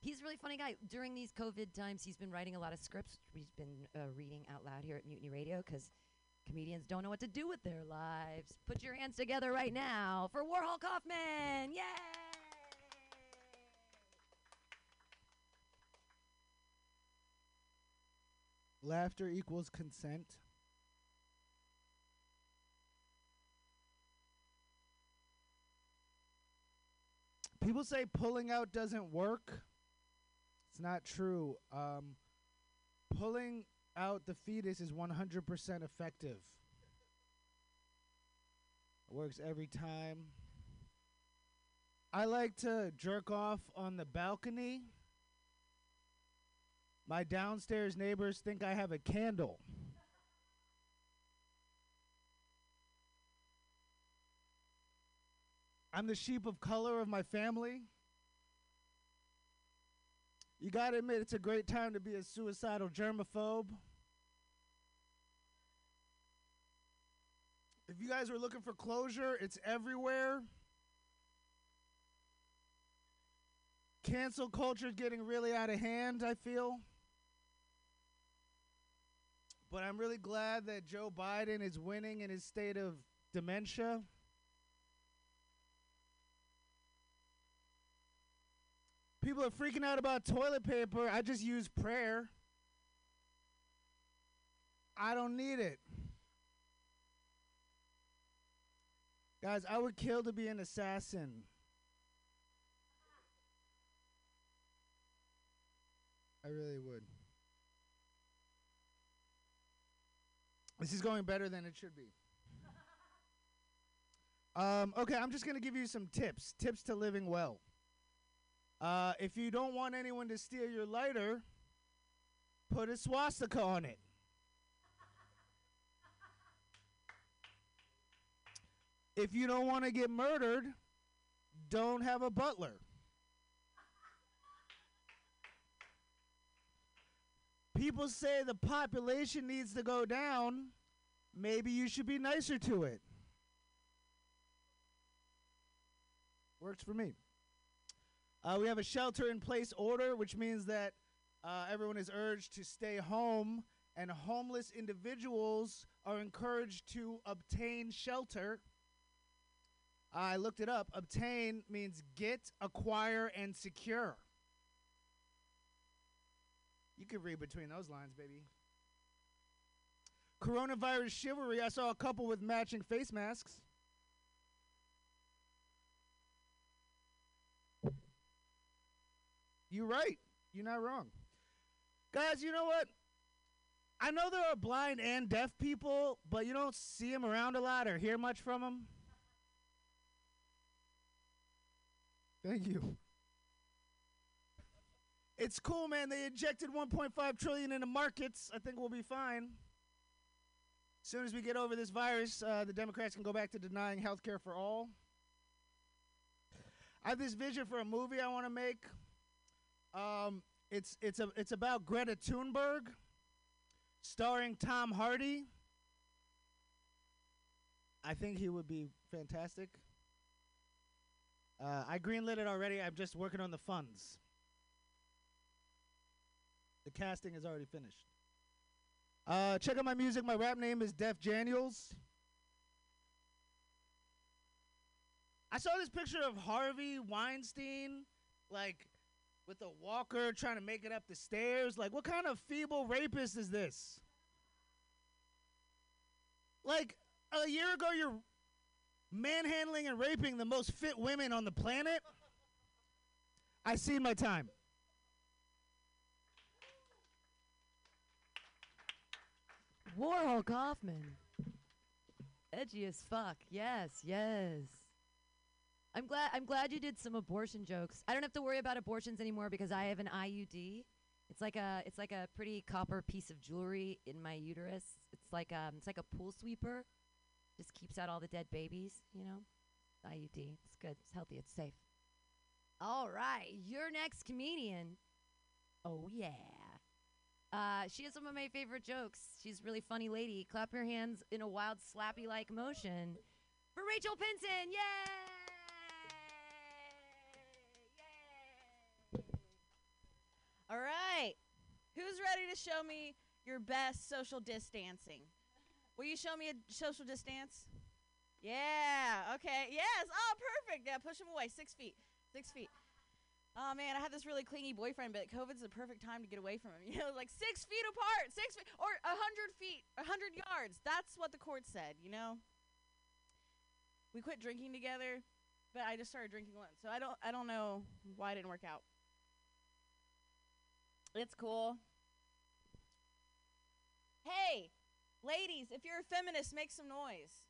Speaker 6: He's a really funny guy. During these COVID times, he's been writing a lot of scripts. He's been uh, reading out loud here at Mutiny Radio because comedians don't know what to do with their lives. Put your hands together right now for Warhol Kaufman. Yay!
Speaker 11: Laughter equals consent. People say pulling out doesn't work. It's not true. Um, pulling out the fetus is 100% effective. It works every time. I like to jerk off on the balcony. My downstairs neighbors think I have a candle. I'm the sheep of color of my family. You got to admit, it's a great time to be a suicidal germaphobe. If you guys are looking for closure, it's everywhere. Cancel culture is getting really out of hand, I feel. But I'm really glad that Joe Biden is winning in his state of dementia. People are freaking out about toilet paper. I just use prayer. I don't need it. Guys, I would kill to be an assassin. I really would. This is going better than it should be. Um, okay, I'm just going to give you some tips. Tips to living well. Uh, if you don't want anyone to steal your lighter, put a swastika on it. if you don't want to get murdered, don't have a butler. People say the population needs to go down. Maybe you should be nicer to it. Works for me. Uh, we have a shelter in place order, which means that uh, everyone is urged to stay home, and homeless individuals are encouraged to obtain shelter. I looked it up. Obtain means get, acquire, and secure. You could read between those lines, baby. Coronavirus chivalry. I saw a couple with matching face masks. You're right. You're not wrong. Guys, you know what? I know there are blind and deaf people, but you don't see them around a lot or hear much from them. Thank you. It's cool, man. They injected 1.5 trillion into markets. I think we'll be fine. As soon as we get over this virus, uh, the Democrats can go back to denying health care for all. I have this vision for a movie I want to make. Um, it's it's a it's about Greta Thunberg, starring Tom Hardy. I think he would be fantastic. Uh, I greenlit it already. I'm just working on the funds. The casting is already finished. Uh, check out my music. My rap name is Def Janiels. I saw this picture of Harvey Weinstein, like with a walker trying to make it up the stairs. Like, what kind of feeble rapist is this? Like, a year ago, you're manhandling and raping the most fit women on the planet. I see my time.
Speaker 6: Warhol Kaufman. Edgy as fuck. Yes, yes. I'm glad I'm glad you did some abortion jokes. I don't have to worry about abortions anymore because I have an IUD. It's like a it's like a pretty copper piece of jewelry in my uterus. It's like um it's like a pool sweeper. Just keeps out all the dead babies, you know? IUD. It's good. It's healthy. It's safe. All right, your next comedian. Oh yeah. Uh, she has some of my favorite jokes. She's a really funny lady. Clap your hands in a wild slappy like motion for Rachel Pinson. Yay!
Speaker 12: All right. Who's ready to show me your best social distancing? Will you show me a social distance? Yeah. Okay. Yes. Oh, perfect. Yeah. Push him away. Six feet. Six feet. Oh man, I have this really clingy boyfriend, but COVID's the perfect time to get away from him. You know, like six feet apart, six feet, or a hundred feet, a hundred yards. That's what the court said. You know. We quit drinking together, but I just started drinking alone. So I don't, I don't know why it didn't work out. It's cool. Hey, ladies, if you're a feminist, make some noise.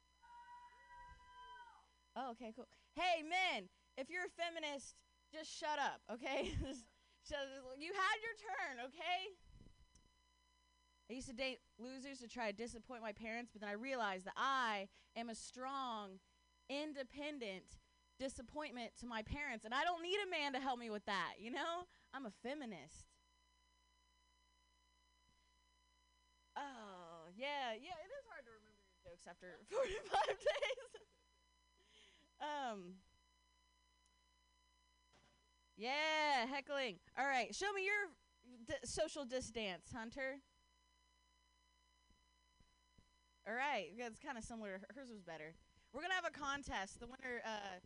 Speaker 12: Oh, okay, cool. Hey, men, if you're a feminist, just shut up, okay? Shut- you had your turn, okay? I used to date losers to try to disappoint my parents, but then I realized that I am a strong, independent disappointment to my parents, and I don't need a man to help me with that, you know? I'm a feminist. Oh, yeah, yeah, it is hard to remember your jokes after 45 days. um, yeah, heckling. All right, show me your d- social distance, Hunter. All right, it's kind of similar. Hers was better. We're gonna have a contest. The winner uh,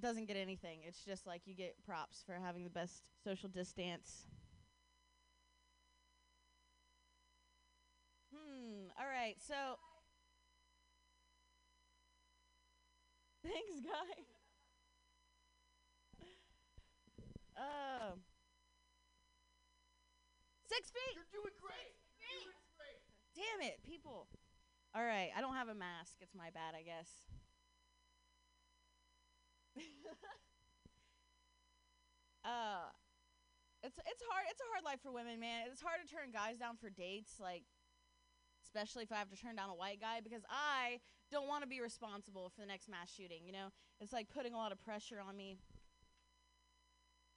Speaker 12: doesn't get anything. It's just like you get props for having the best social distance. Hmm. All right. So. Thanks, guy. Um. Six feet. You're doing great. Damn it, people. All right, I don't have a mask. It's my bad, I guess. uh, it's it's hard. It's a hard life for women, man. It's hard to turn guys down for dates, like especially if I have to turn down a white guy because I don't want to be responsible for the next mass shooting. You know, it's like putting a lot of pressure on me.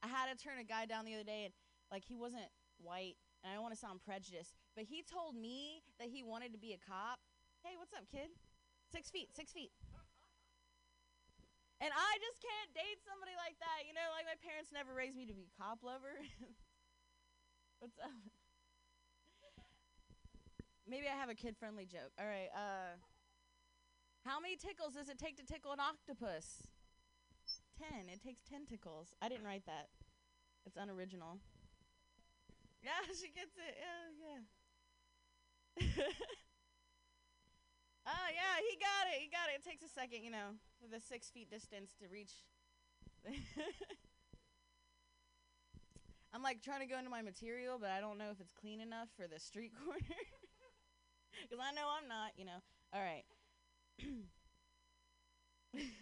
Speaker 12: I had to turn a guy down the other day, and like he wasn't white, and I don't want to sound prejudiced, but he told me that he wanted to be a cop. Hey, what's up, kid? Six feet, six feet. And I just can't date somebody like that. You know, like my parents never raised me to be cop lover. what's up? Maybe I have a kid friendly joke. All right. Uh, how many tickles does it take to tickle an octopus? Ten. It takes ten tickles. I didn't write that. It's unoriginal. Yeah, she gets it. Yeah, yeah. oh yeah, he got it. He got it. It takes a second, you know, for the six feet distance to reach. I'm like trying to go into my material, but I don't know if it's clean enough for the street corner. Because I know I'm not, you know. All right.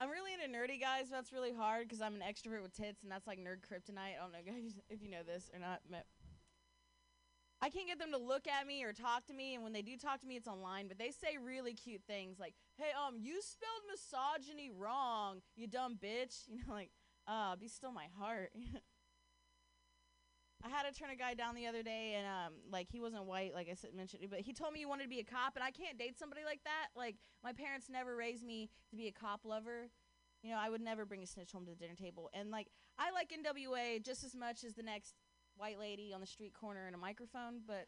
Speaker 12: I'm really into nerdy guys. But that's really hard because I'm an extrovert with tits, and that's like nerd kryptonite. I don't know, guys, if you know this or not. I can't get them to look at me or talk to me, and when they do talk to me, it's online. But they say really cute things like, "Hey, um, you spelled misogyny wrong, you dumb bitch." You know, like, ah, be still my heart. I had to turn a guy down the other day, and um, like he wasn't white, like I said, mentioned, but he told me he wanted to be a cop, and I can't date somebody like that. Like my parents never raised me to be a cop lover. You know, I would never bring a snitch home to the dinner table, and like I like NWA just as much as the next white lady on the street corner in a microphone, but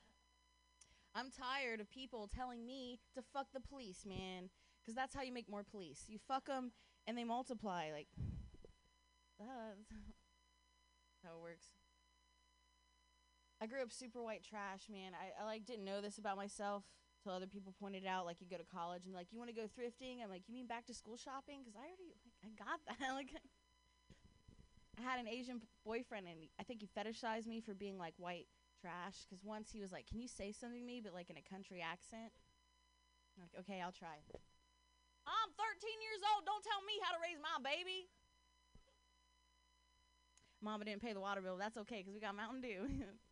Speaker 12: I'm tired of people telling me to fuck the police, man, because that's how you make more police. You fuck them, and they multiply. Like, uh, that's how it works. I grew up super white trash, man. I, I like didn't know this about myself till other people pointed it out. Like you go to college and like you want to go thrifting. I'm like, you mean back to school shopping? Because I already like I got that. like I had an Asian p- boyfriend and I think he fetishized me for being like white trash. Because once he was like, "Can you say something to me, but like in a country accent?" I'm like, okay, I'll try. I'm 13 years old. Don't tell me how to raise my baby. Mama didn't pay the water bill. That's okay because we got Mountain Dew.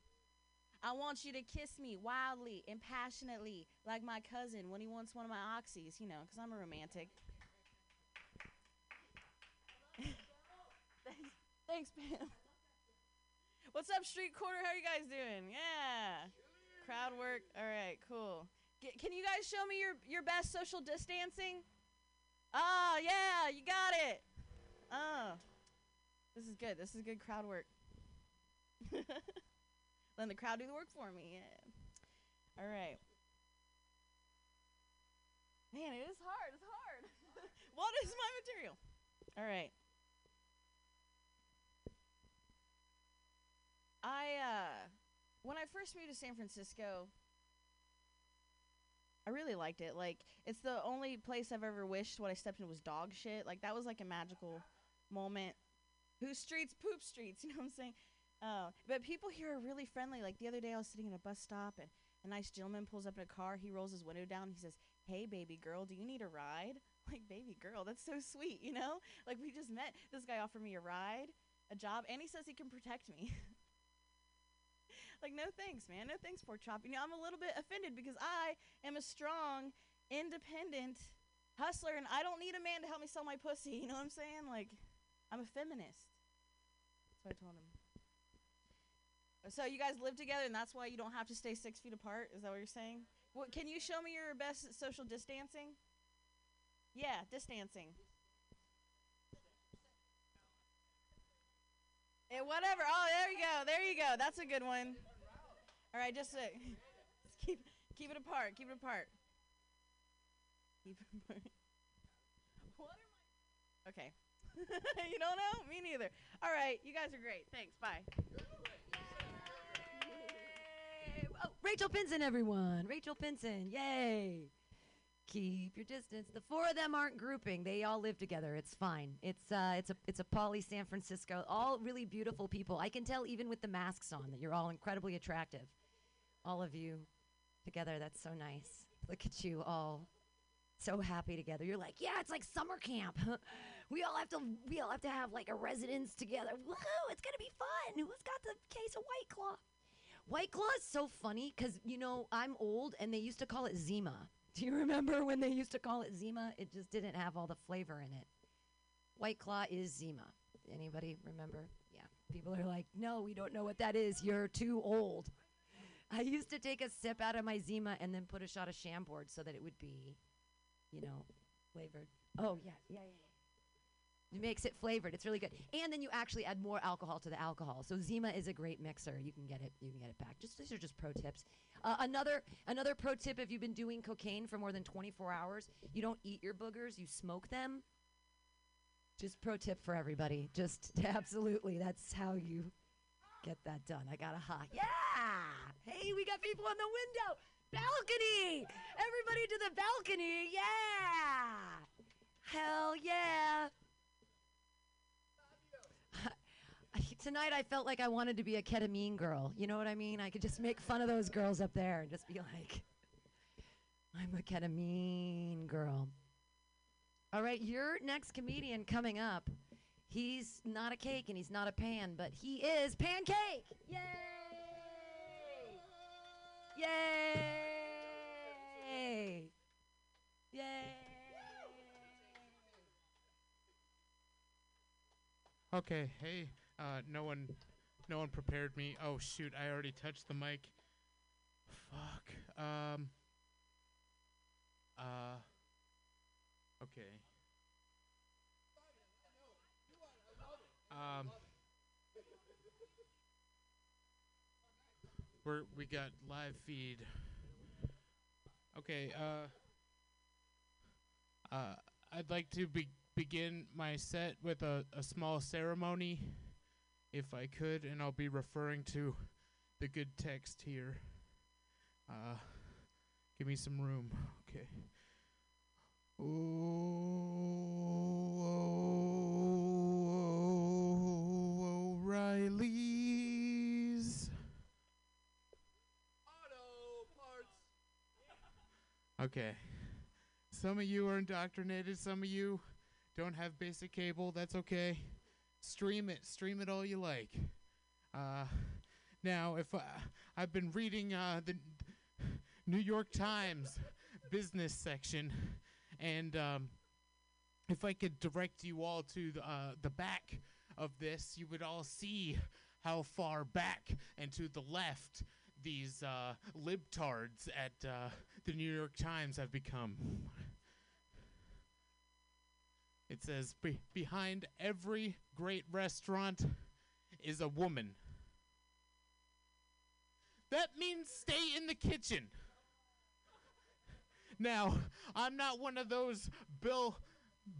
Speaker 12: I want you to kiss me wildly and passionately, like my cousin when he wants one of my oxys, you know, because I'm a romantic. Thanks, Thanks, Pam. What's up, Street Corner? How are you guys doing? Yeah. Crowd work. All right, cool. G- can you guys show me your, your best social distancing? Ah, yeah, you got it. Oh, this is good. This is good crowd work. Letting the crowd do the work for me. All right. Man, it is hard. It's hard. what is my material? All right. I uh when I first moved to San Francisco, I really liked it. Like it's the only place I've ever wished what I stepped in was dog shit. Like that was like a magical moment. Whose streets poop streets, you know what I'm saying? Uh, but people here are really friendly. Like the other day, I was sitting in a bus stop, and a nice gentleman pulls up in a car. He rolls his window down. He says, "Hey, baby girl, do you need a ride?" Like, baby girl, that's so sweet, you know? Like we just met. This guy offered me a ride, a job, and he says he can protect me. like, no thanks, man. No thanks, pork chop. You know, I'm a little bit offended because I am a strong, independent hustler, and I don't need a man to help me sell my pussy. You know what I'm saying? Like, I'm a feminist. That's what I told him. So you guys live together, and that's why you don't have to stay six feet apart. Is that what you're saying? What, can you show me your best social distancing? Yeah, distancing. Eh, whatever. Oh, there you go. There you go. That's a good one. All right, just, uh, just keep keep it apart. Keep it apart. Keep it apart. Okay. you don't know? Me neither. All right, you guys are great. Thanks. Bye.
Speaker 6: Oh, Rachel Pinson, everyone. Rachel Pinson. Yay. Keep your distance. The four of them aren't grouping. They all live together. It's fine. It's uh it's a it's a poly San Francisco. All really beautiful people. I can tell even with the masks on that you're all incredibly attractive. All of you together. That's so nice. Look at you all so happy together. You're like, yeah, it's like summer camp. we all have to we all have to have like a residence together. Woohoo, it's gonna be fun. Who's got the case of white claw? White Claw is so funny because you know I'm old and they used to call it Zima. Do you remember when they used to call it Zima? It just didn't have all the flavor in it. White Claw is Zima. Anybody remember? Yeah. People are like, no, we don't know what that is. You're too old. I used to take a sip out of my Zima and then put a shot of Chambord so that it would be, you know, flavored. Oh yeah, yeah, yeah. yeah. It makes it flavored. It's really good. And then you actually add more alcohol to the alcohol. So Zima is a great mixer. You can get it. You can get it back. Just these are just pro tips. Uh, another another pro tip: if you've been doing cocaine for more than 24 hours, you don't eat your boogers. You smoke them. Just pro tip for everybody. Just absolutely, that's how you get that done. I got a ha. Yeah. Hey, we got people on the window. Balcony. Everybody to the balcony. Yeah. Hell yeah. Tonight I felt like I wanted to be a ketamine girl. You know what I mean? I could just make fun of those girls up there and just be like, I'm a ketamine girl. All right, your next comedian coming up. He's not a cake and he's not a pan, but he is pancake. Yay! Yay! Yay!
Speaker 2: Okay, hey, uh, no one, no one prepared me. Oh shoot, I already touched the mic. Fuck. Um. Uh. Okay. Um. We're we got live feed. Okay. Uh. Uh, I'd like to be- begin my set with a, a small ceremony, if I could, and I'll be referring to the good text here. Uh, give me some room. Okay. Oh, O'Reilly's. Okay. Some of you are indoctrinated, some of you don't have basic cable. That's okay. Stream it. Stream it all you like. Uh, now, if I, I've been reading uh, the New York Times business section, and um, if I could direct you all to the, uh, the back of this, you would all see how far back and to the left these uh, libtards at uh, the New York Times have become. It says, Be- behind every great restaurant is a woman. That means stay in the kitchen. Now, I'm not one of those Bill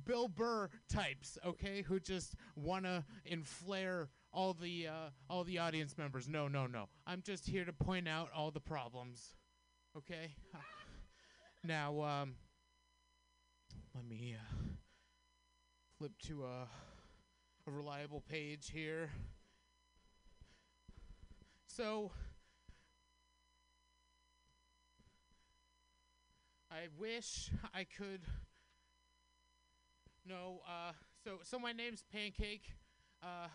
Speaker 2: Bill Burr types, okay, who just want to inflare all the uh, all the audience members. No, no, no. I'm just here to point out all the problems. Okay? now, um let me uh, flip to a a reliable page here. So, I wish I could. No, uh, so so my name's Pancake. Uh,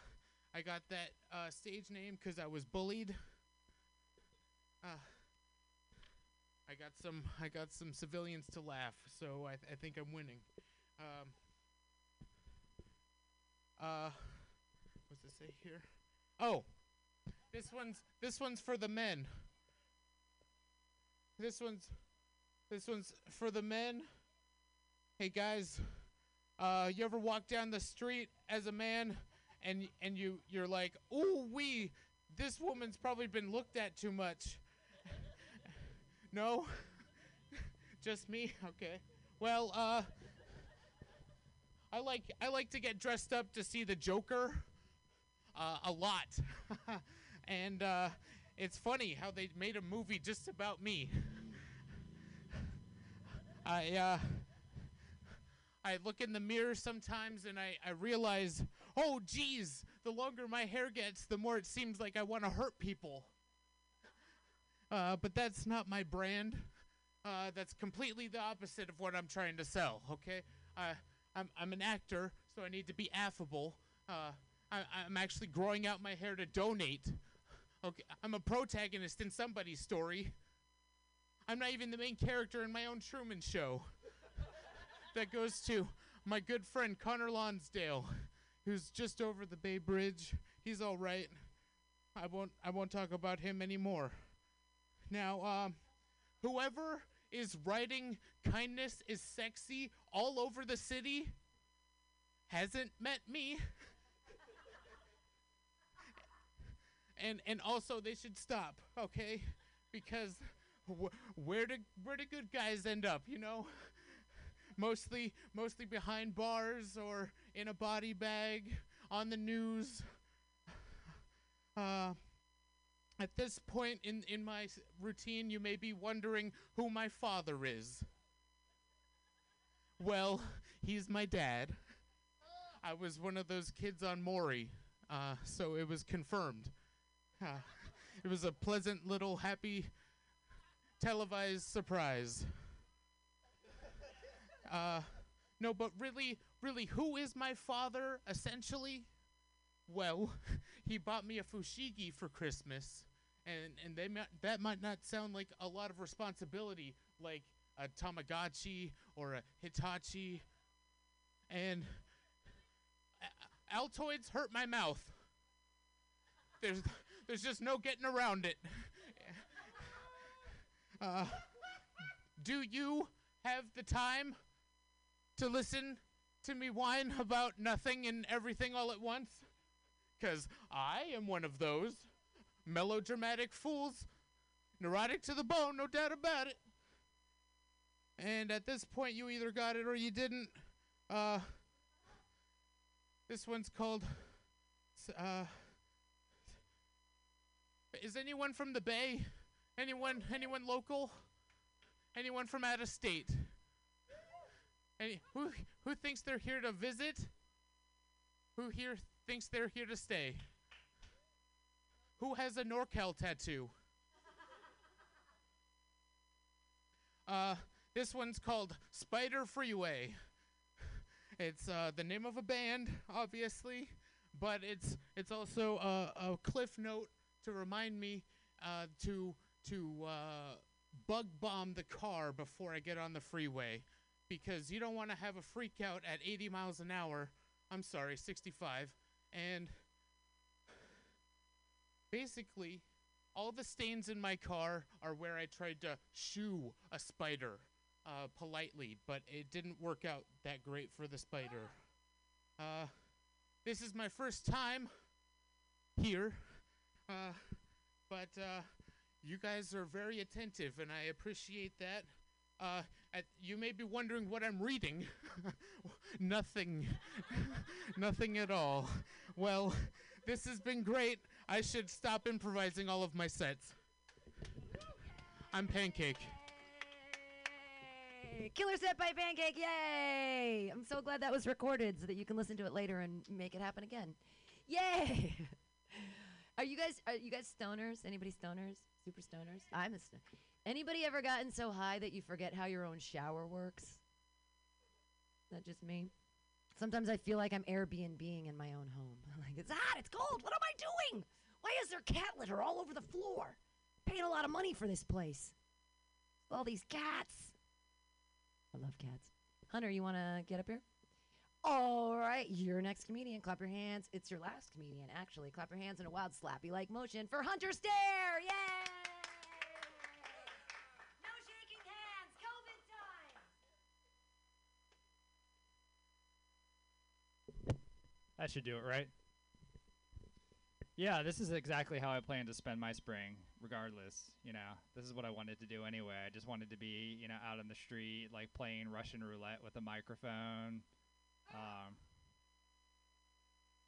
Speaker 2: I got that uh, stage name 'cause I was bullied. Uh, I got some I got some civilians to laugh, so I th- I think I'm winning. Um, uh, what's it say here? Oh, this one's this one's for the men. This one's this one's for the men. Hey guys, uh, you ever walk down the street as a man, and and you you're like, ooh wee, this woman's probably been looked at too much. no, just me. Okay. Well, uh, I like I like to get dressed up to see the Joker. Uh, a lot, and uh, it's funny how they made a movie just about me. I uh, I look in the mirror sometimes and I, I realize, oh geez, the longer my hair gets, the more it seems like I want to hurt people. Uh, but that's not my brand. Uh, that's completely the opposite of what I'm trying to sell. Okay, uh, I'm I'm an actor, so I need to be affable. Uh, I, I'm actually growing out my hair to donate Okay, I'm a protagonist in somebody's story. I'm not even the main character in my own Truman show. that goes to my good friend Connor Lonsdale, who's just over the Bay Bridge. He's all right. I won't I won't talk about him anymore. Now, um whoever is writing kindness is sexy all over the city hasn't met me. and and also they should stop, okay? Because wh- where do where do good guys end up, you know? Mostly mostly behind bars or in a body bag on the news. Uh at this point in, in my routine, you may be wondering who my father is. Well, he's my dad. I was one of those kids on Maury, uh, so it was confirmed. Uh, it was a pleasant little happy televised surprise. Uh, no, but really, really, who is my father, essentially? Well, he bought me a fushigi for Christmas, and and they that might not sound like a lot of responsibility, like a Tamagotchi or a Hitachi, and Altoids hurt my mouth. There's there's just no getting around it. Uh, do you have the time to listen to me whine about nothing and everything all at once? Because I am one of those melodramatic fools, neurotic to the bone, no doubt about it. And at this point, you either got it or you didn't. Uh, this one's called. Uh, is anyone from the Bay? Anyone? Anyone local? Anyone from out of state? Any who who thinks they're here to visit? Who here thinks they're here to stay? Who has a NorCal tattoo? Uh, this one's called Spider Freeway. It's uh, the name of a band, obviously, but it's it's also a, a cliff note to remind me uh, to to uh, bug bomb the car before I get on the freeway, because you don't want to have a freak out at 80 miles an hour. I'm sorry, 65, and basically, all the stains in my car are where I tried to shoo a spider uh, politely, but it didn't work out that great for the spider. Uh, this is my first time here, uh, but uh, you guys are very attentive, and I appreciate that. Uh, you may be wondering what I'm reading. Nothing. Nothing at all. Well, this has been great. I should stop improvising all of my sets. I'm Pancake.
Speaker 6: Yay! Killer set by Pancake, yay! I'm so glad that was recorded so that you can listen to it later and make it happen again. Yay! are you guys are you guys stoners? Anybody stoners? Super stoners? I'm a sto- Anybody ever gotten so high that you forget how your own shower works? That just me? Sometimes I feel like I'm Airbnb-ing in my own home. like it's hot, it's cold. What am I doing? Why is there cat litter all over the floor? Paying a lot of money for this place. All these cats. I love cats. Hunter, you want to get up here? All right, your next comedian. Clap your hands. It's your last comedian, actually. Clap your hands in a wild slappy like motion for Hunter Stare. Yay! No shaking hands. COVID time.
Speaker 13: That should do it, right? Yeah, this is exactly how I plan to spend my spring, regardless. You know, this is what I wanted to do anyway. I just wanted to be, you know, out on the street, like playing Russian roulette with a microphone. Um,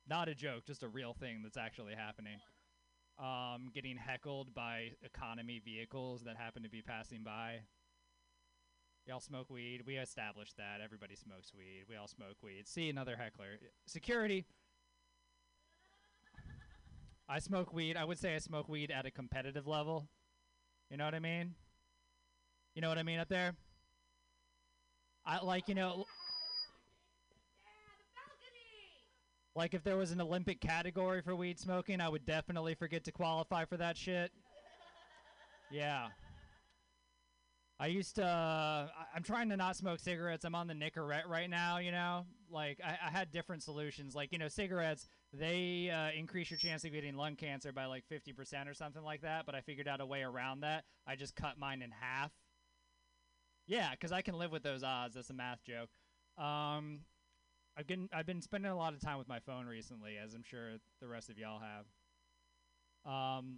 Speaker 13: not a joke, just a real thing that's actually happening. Um, getting heckled by economy vehicles that happen to be passing by. Y'all smoke weed. We established that. Everybody smokes weed. We all smoke weed. See another heckler. Security. I smoke weed. I would say I smoke weed at a competitive level. You know what I mean? You know what I mean up there? I like, you know. Like if there was an Olympic category for weed smoking, I would definitely forget to qualify for that shit. Yeah. I used to. Uh, I'm trying to not smoke cigarettes. I'm on the Nicorette right now. You know, like I, I had different solutions. Like you know, cigarettes they uh, increase your chance of getting lung cancer by like 50% or something like that. But I figured out a way around that. I just cut mine in half. Yeah, because I can live with those odds. That's a math joke. Um, I've been I've been spending a lot of time with my phone recently, as I'm sure the rest of y'all have. Um,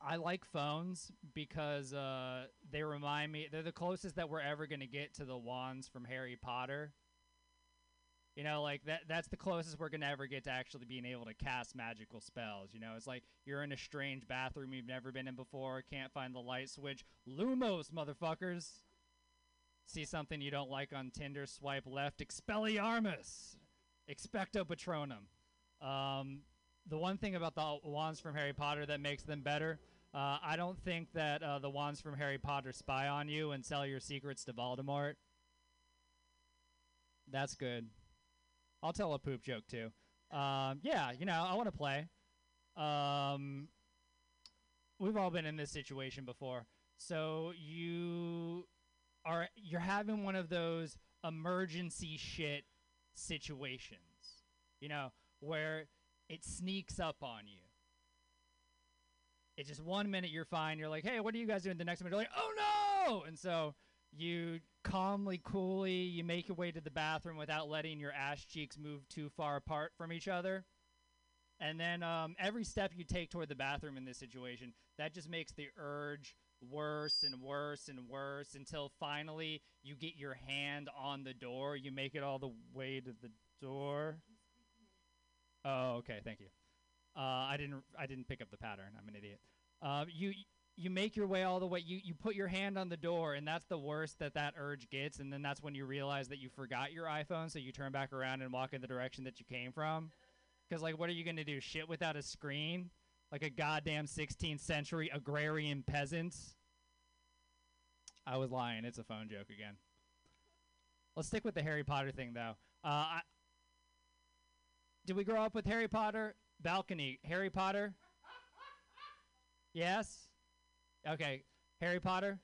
Speaker 13: I like phones because uh, they remind me they're the closest that we're ever going to get to the wands from Harry Potter. You know, like that that's the closest we're going to ever get to actually being able to cast magical spells. You know, it's like you're in a strange bathroom you've never been in before, can't find the light switch. Lumos, motherfuckers. See something you don't like on Tinder, swipe left, Expelliarmus, Expecto Patronum. Um, the one thing about the wands from Harry Potter that makes them better, uh, I don't think that uh, the wands from Harry Potter spy on you and sell your secrets to Voldemort. That's good. I'll tell a poop joke too. Um, yeah, you know, I want to play. Um, we've all been in this situation before. So you are you're having one of those emergency shit situations. You know, where it sneaks up on you. It's just one minute you're fine. You're like, hey, what are you guys doing? The next minute you're like, oh no! And so you calmly, coolly, you make your way to the bathroom without letting your ass cheeks move too far apart from each other. And then um, every step you take toward the bathroom in this situation, that just makes the urge worse and worse and worse until finally you get your hand on the door. You make it all the way to the door. Oh, okay. Thank you. Uh, I didn't. I didn't pick up the pattern. I'm an idiot. Uh, you you make your way all the way. You you put your hand on the door, and that's the worst that that urge gets. And then that's when you realize that you forgot your iPhone, so you turn back around and walk in the direction that you came from. Because like, what are you gonna do? Shit without a screen? Like a goddamn 16th century agrarian peasant? I was lying. It's a phone joke again. Let's stick with the Harry Potter thing, though. Uh, I, did we grow up with Harry Potter? Balcony. Harry Potter? Yes? Okay. Harry Potter?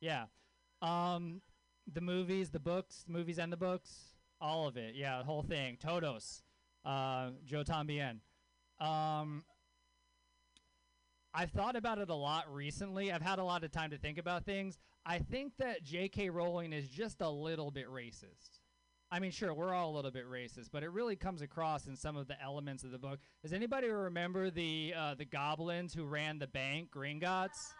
Speaker 13: Yeah. Um, the movies, the books, the movies and the books, all of it. Yeah, the whole thing. Todos. Uh, Joe Tambien. Um, I've thought about it a lot recently. I've had a lot of time to think about things. I think that J.K. Rowling is just a little bit racist. I mean, sure, we're all a little bit racist, but it really comes across in some of the elements of the book. Does anybody remember the uh, the goblins who ran the bank, Gringotts?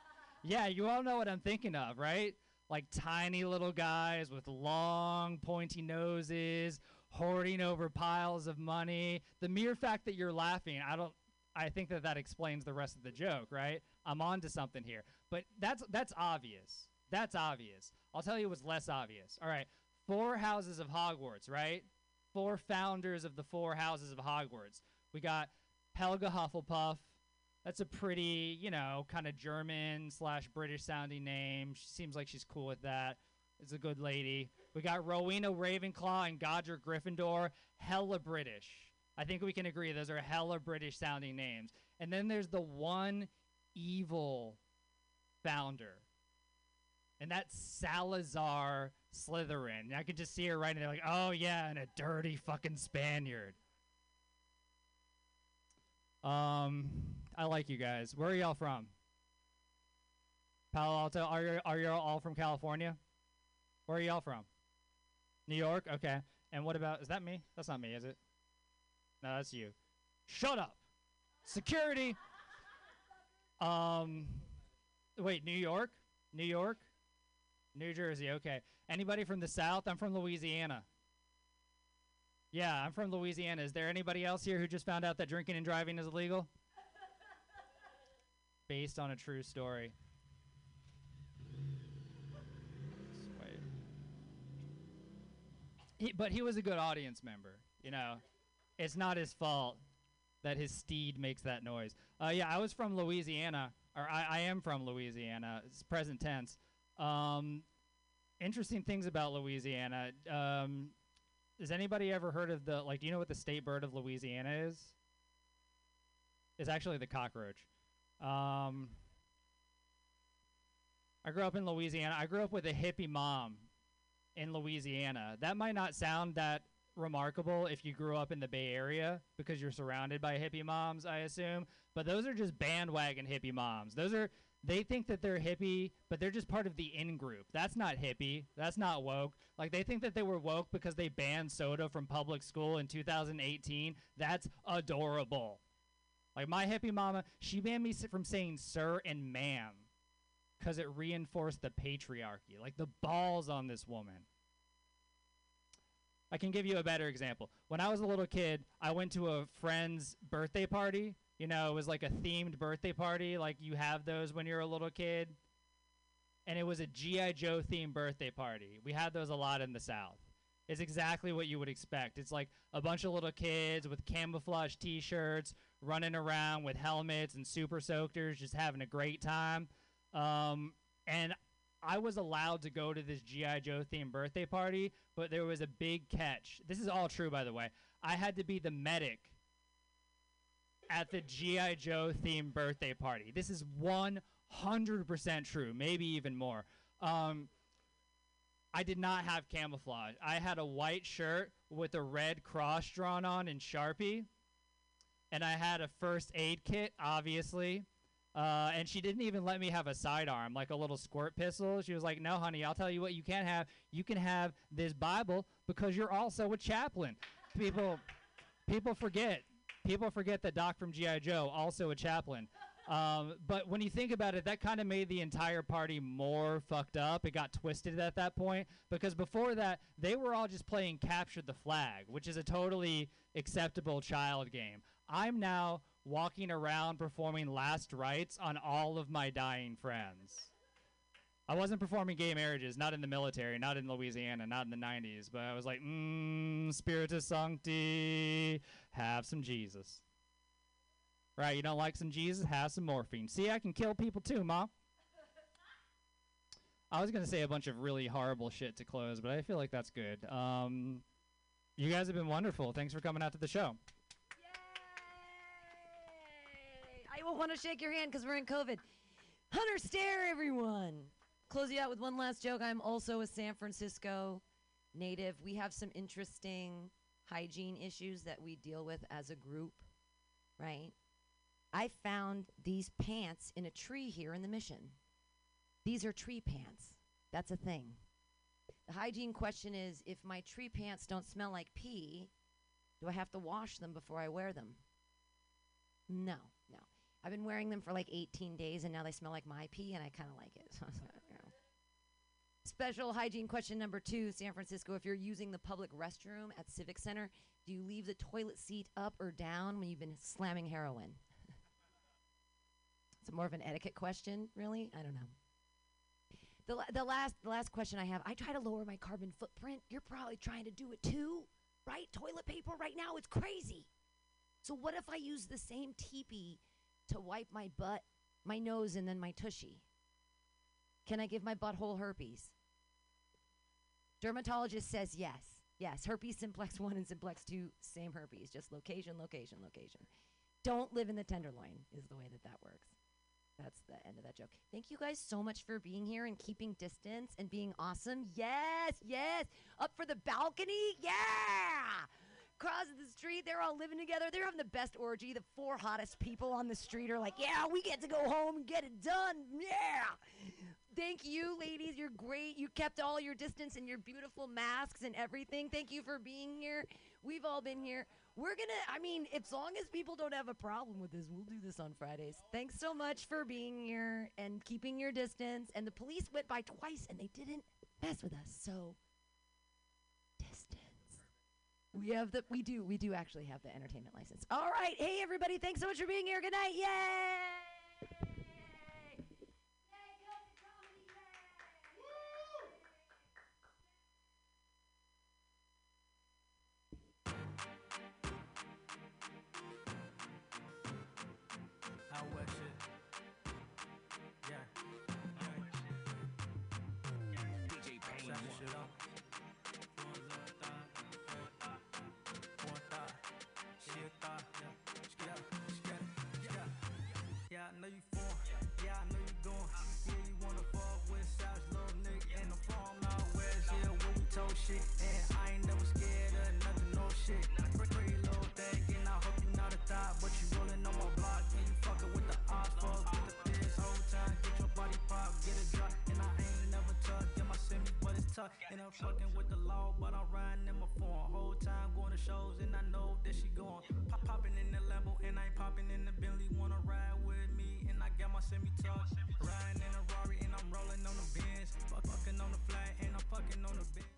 Speaker 13: Yeah, you all know what I'm thinking of, right? Like tiny little guys with long, pointy noses, hoarding over piles of money. The mere fact that you're laughing, I don't. I think that that explains the rest of the joke, right? I'm on to something here, but that's that's obvious. That's obvious. I'll tell you what's less obvious. All right, four houses of Hogwarts, right? Four founders of the four houses of Hogwarts. We got Helga Hufflepuff. That's a pretty, you know, kind of German slash British sounding name. She seems like she's cool with that. It's a good lady. We got Rowena Ravenclaw and Godric Gryffindor. Hella British. I think we can agree those are hella British sounding names. And then there's the one evil founder. And that's Salazar Slytherin. And I could just see her writing there like, oh yeah, and a dirty fucking Spaniard. Um, I like you guys. Where are y'all from? Palo Alto. Are you are you all from California? Where are y'all from? New York. Okay. And what about? Is that me? That's not me, is it? No, that's you. Shut up. Security. Um, wait, New York, New York, New Jersey. Okay. Anybody from the South? I'm from Louisiana. Yeah, I'm from Louisiana. Is there anybody else here who just found out that drinking and driving is illegal? Based on a true story. He, but he was a good audience member. You know, it's not his fault that his steed makes that noise. Uh, yeah, I was from Louisiana, or I, I am from Louisiana. It's present tense. Um, interesting things about Louisiana. Um, has anybody ever heard of the like? Do you know what the state bird of Louisiana is? It's actually the cockroach. Um, I grew up in Louisiana. I grew up with a hippie mom in Louisiana. That might not sound that remarkable if you grew up in the Bay Area because you're surrounded by hippie moms, I assume. But those are just bandwagon hippie moms. Those are they think that they're hippie, but they're just part of the in group. That's not hippie. That's not woke. Like they think that they were woke because they banned soda from public school in 2018. That's adorable. Like my hippie mama, she banned me from saying sir and ma'am because it reinforced the patriarchy. Like the balls on this woman. I can give you a better example. When I was a little kid, I went to a friend's birthday party. You know, it was like a themed birthday party, like you have those when you're a little kid. And it was a G.I. Joe themed birthday party. We had those a lot in the South. It's exactly what you would expect. It's like a bunch of little kids with camouflage t shirts running around with helmets and super soakers, just having a great time. Um, and I was allowed to go to this G.I. Joe themed birthday party, but there was a big catch. This is all true, by the way. I had to be the medic at the G.I. Joe themed birthday party. This is 100% true, maybe even more. Um, I did not have camouflage. I had a white shirt with a red cross drawn on in Sharpie, and I had a first aid kit, obviously. Uh, and she didn't even let me have a sidearm, like a little squirt pistol. She was like, "No, honey, I'll tell you what you can have. You can have this Bible because you're also a chaplain." People, people forget. People forget that Doc from GI Joe also a chaplain. Um, but when you think about it, that kind of made the entire party more fucked up. It got twisted at that point because before that, they were all just playing capture the flag, which is a totally acceptable child game. I'm now walking around performing last rites on all of my dying friends. I wasn't performing gay marriages, not in the military, not in Louisiana, not in the 90s, but I was like, mmm, Spiritus Sancti, have some Jesus. Right, you don't like some Jesus? Have some morphine. See, I can kill people too, Ma. I was going to say a bunch of really horrible shit to close, but I feel like that's good. Um, you guys have been wonderful. Thanks for coming out to the show.
Speaker 6: I will want to shake your hand because we're in COVID. Hunter Stare, everyone. Close you out with one last joke. I'm also a San Francisco native. We have some interesting hygiene issues that we deal with as a group, right? I found these pants in a tree here in the mission. These are tree pants. That's a thing. The hygiene question is if my tree pants don't smell like pee, do I have to wash them before I wear them? No, no. I've been wearing them for like 18 days and now they smell like my pee and I kind of like it. Special hygiene question number two San Francisco. If you're using the public restroom at Civic Center, do you leave the toilet seat up or down when you've been slamming heroin? it's more of an etiquette question, really? I don't know. The, la- the last the last question I have, I try to lower my carbon footprint. You're probably trying to do it too, right? Toilet paper right now, it's crazy. So what if I use the same teepee to wipe my butt, my nose, and then my tushy? Can I give my butthole herpes? Dermatologist says yes. Yes, herpes simplex 1 and simplex 2, same herpes, just location, location, location. Don't live in the tenderloin, is the way that that works. That's the end of that joke. Thank you guys so much for being here and keeping distance and being awesome. Yes, yes. Up for the balcony? Yeah. Across the street, they're all living together. They're having the best orgy. The four hottest people on the street are like, yeah, we get to go home and get it done. Yeah. Thank you, ladies. You're great. You kept all your distance and your beautiful masks and everything. Thank you for being here. We've all been here. We're going to, I mean, as long as people don't have a problem with this, we'll do this on Fridays. Thanks so much for being here and keeping your distance. And the police went by twice and they didn't mess with us. So, distance. We have the, we do, we do actually have the entertainment license. All right. Hey, everybody. Thanks so much for being here. Good night. Yay!
Speaker 10: Shit.
Speaker 14: And I ain't never scared of nothing, no shit. Pretty, pretty little thing, and I hope you not a thought. But you rolling on my block, and you fucking with the ops. Fuck with the biz whole time, get your body pop, get a drop. And I ain't never tuck, get my semi, but it's tough. And I'm fucking with the law, but I'm riding in my phone. Whole time going to shows, and I know that she going. Pop, popping in the Lambo, and I ain't popping in the Bentley. Wanna ride with me, and I got my semi tuck. Riding in a Rari, and I'm rolling on the Benz. Fuck, fucking on the flat, and I'm fucking on the Benz.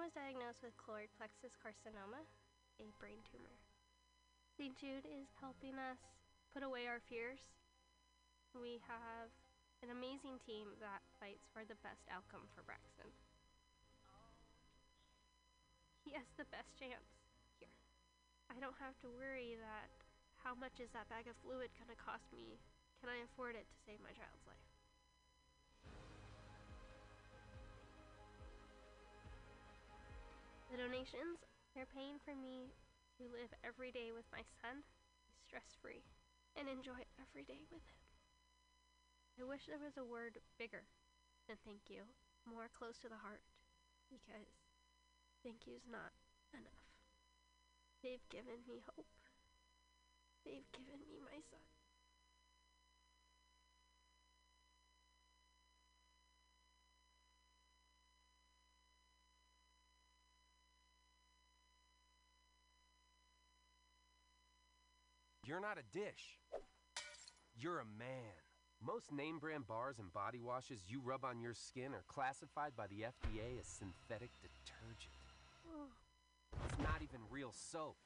Speaker 15: Was diagnosed with choroid plexus carcinoma, a brain tumor. St. Jude is helping us put away our fears. We have an amazing team that fights for the best outcome for Braxton. He has the best chance here. I don't have to worry that how much is that bag of fluid going to cost me? Can I afford it to save my child's life? The donations, they're paying for me to live every day with my son, stress free, and enjoy every day with him. I wish there was a word bigger than thank you, more close to the heart, because thank you's not enough. They've given me hope. They've given me my son.
Speaker 16: You're not a dish. You're a man. Most name brand bars and body washes you rub on your skin are classified by the FDA as synthetic detergent. It's not even real soap.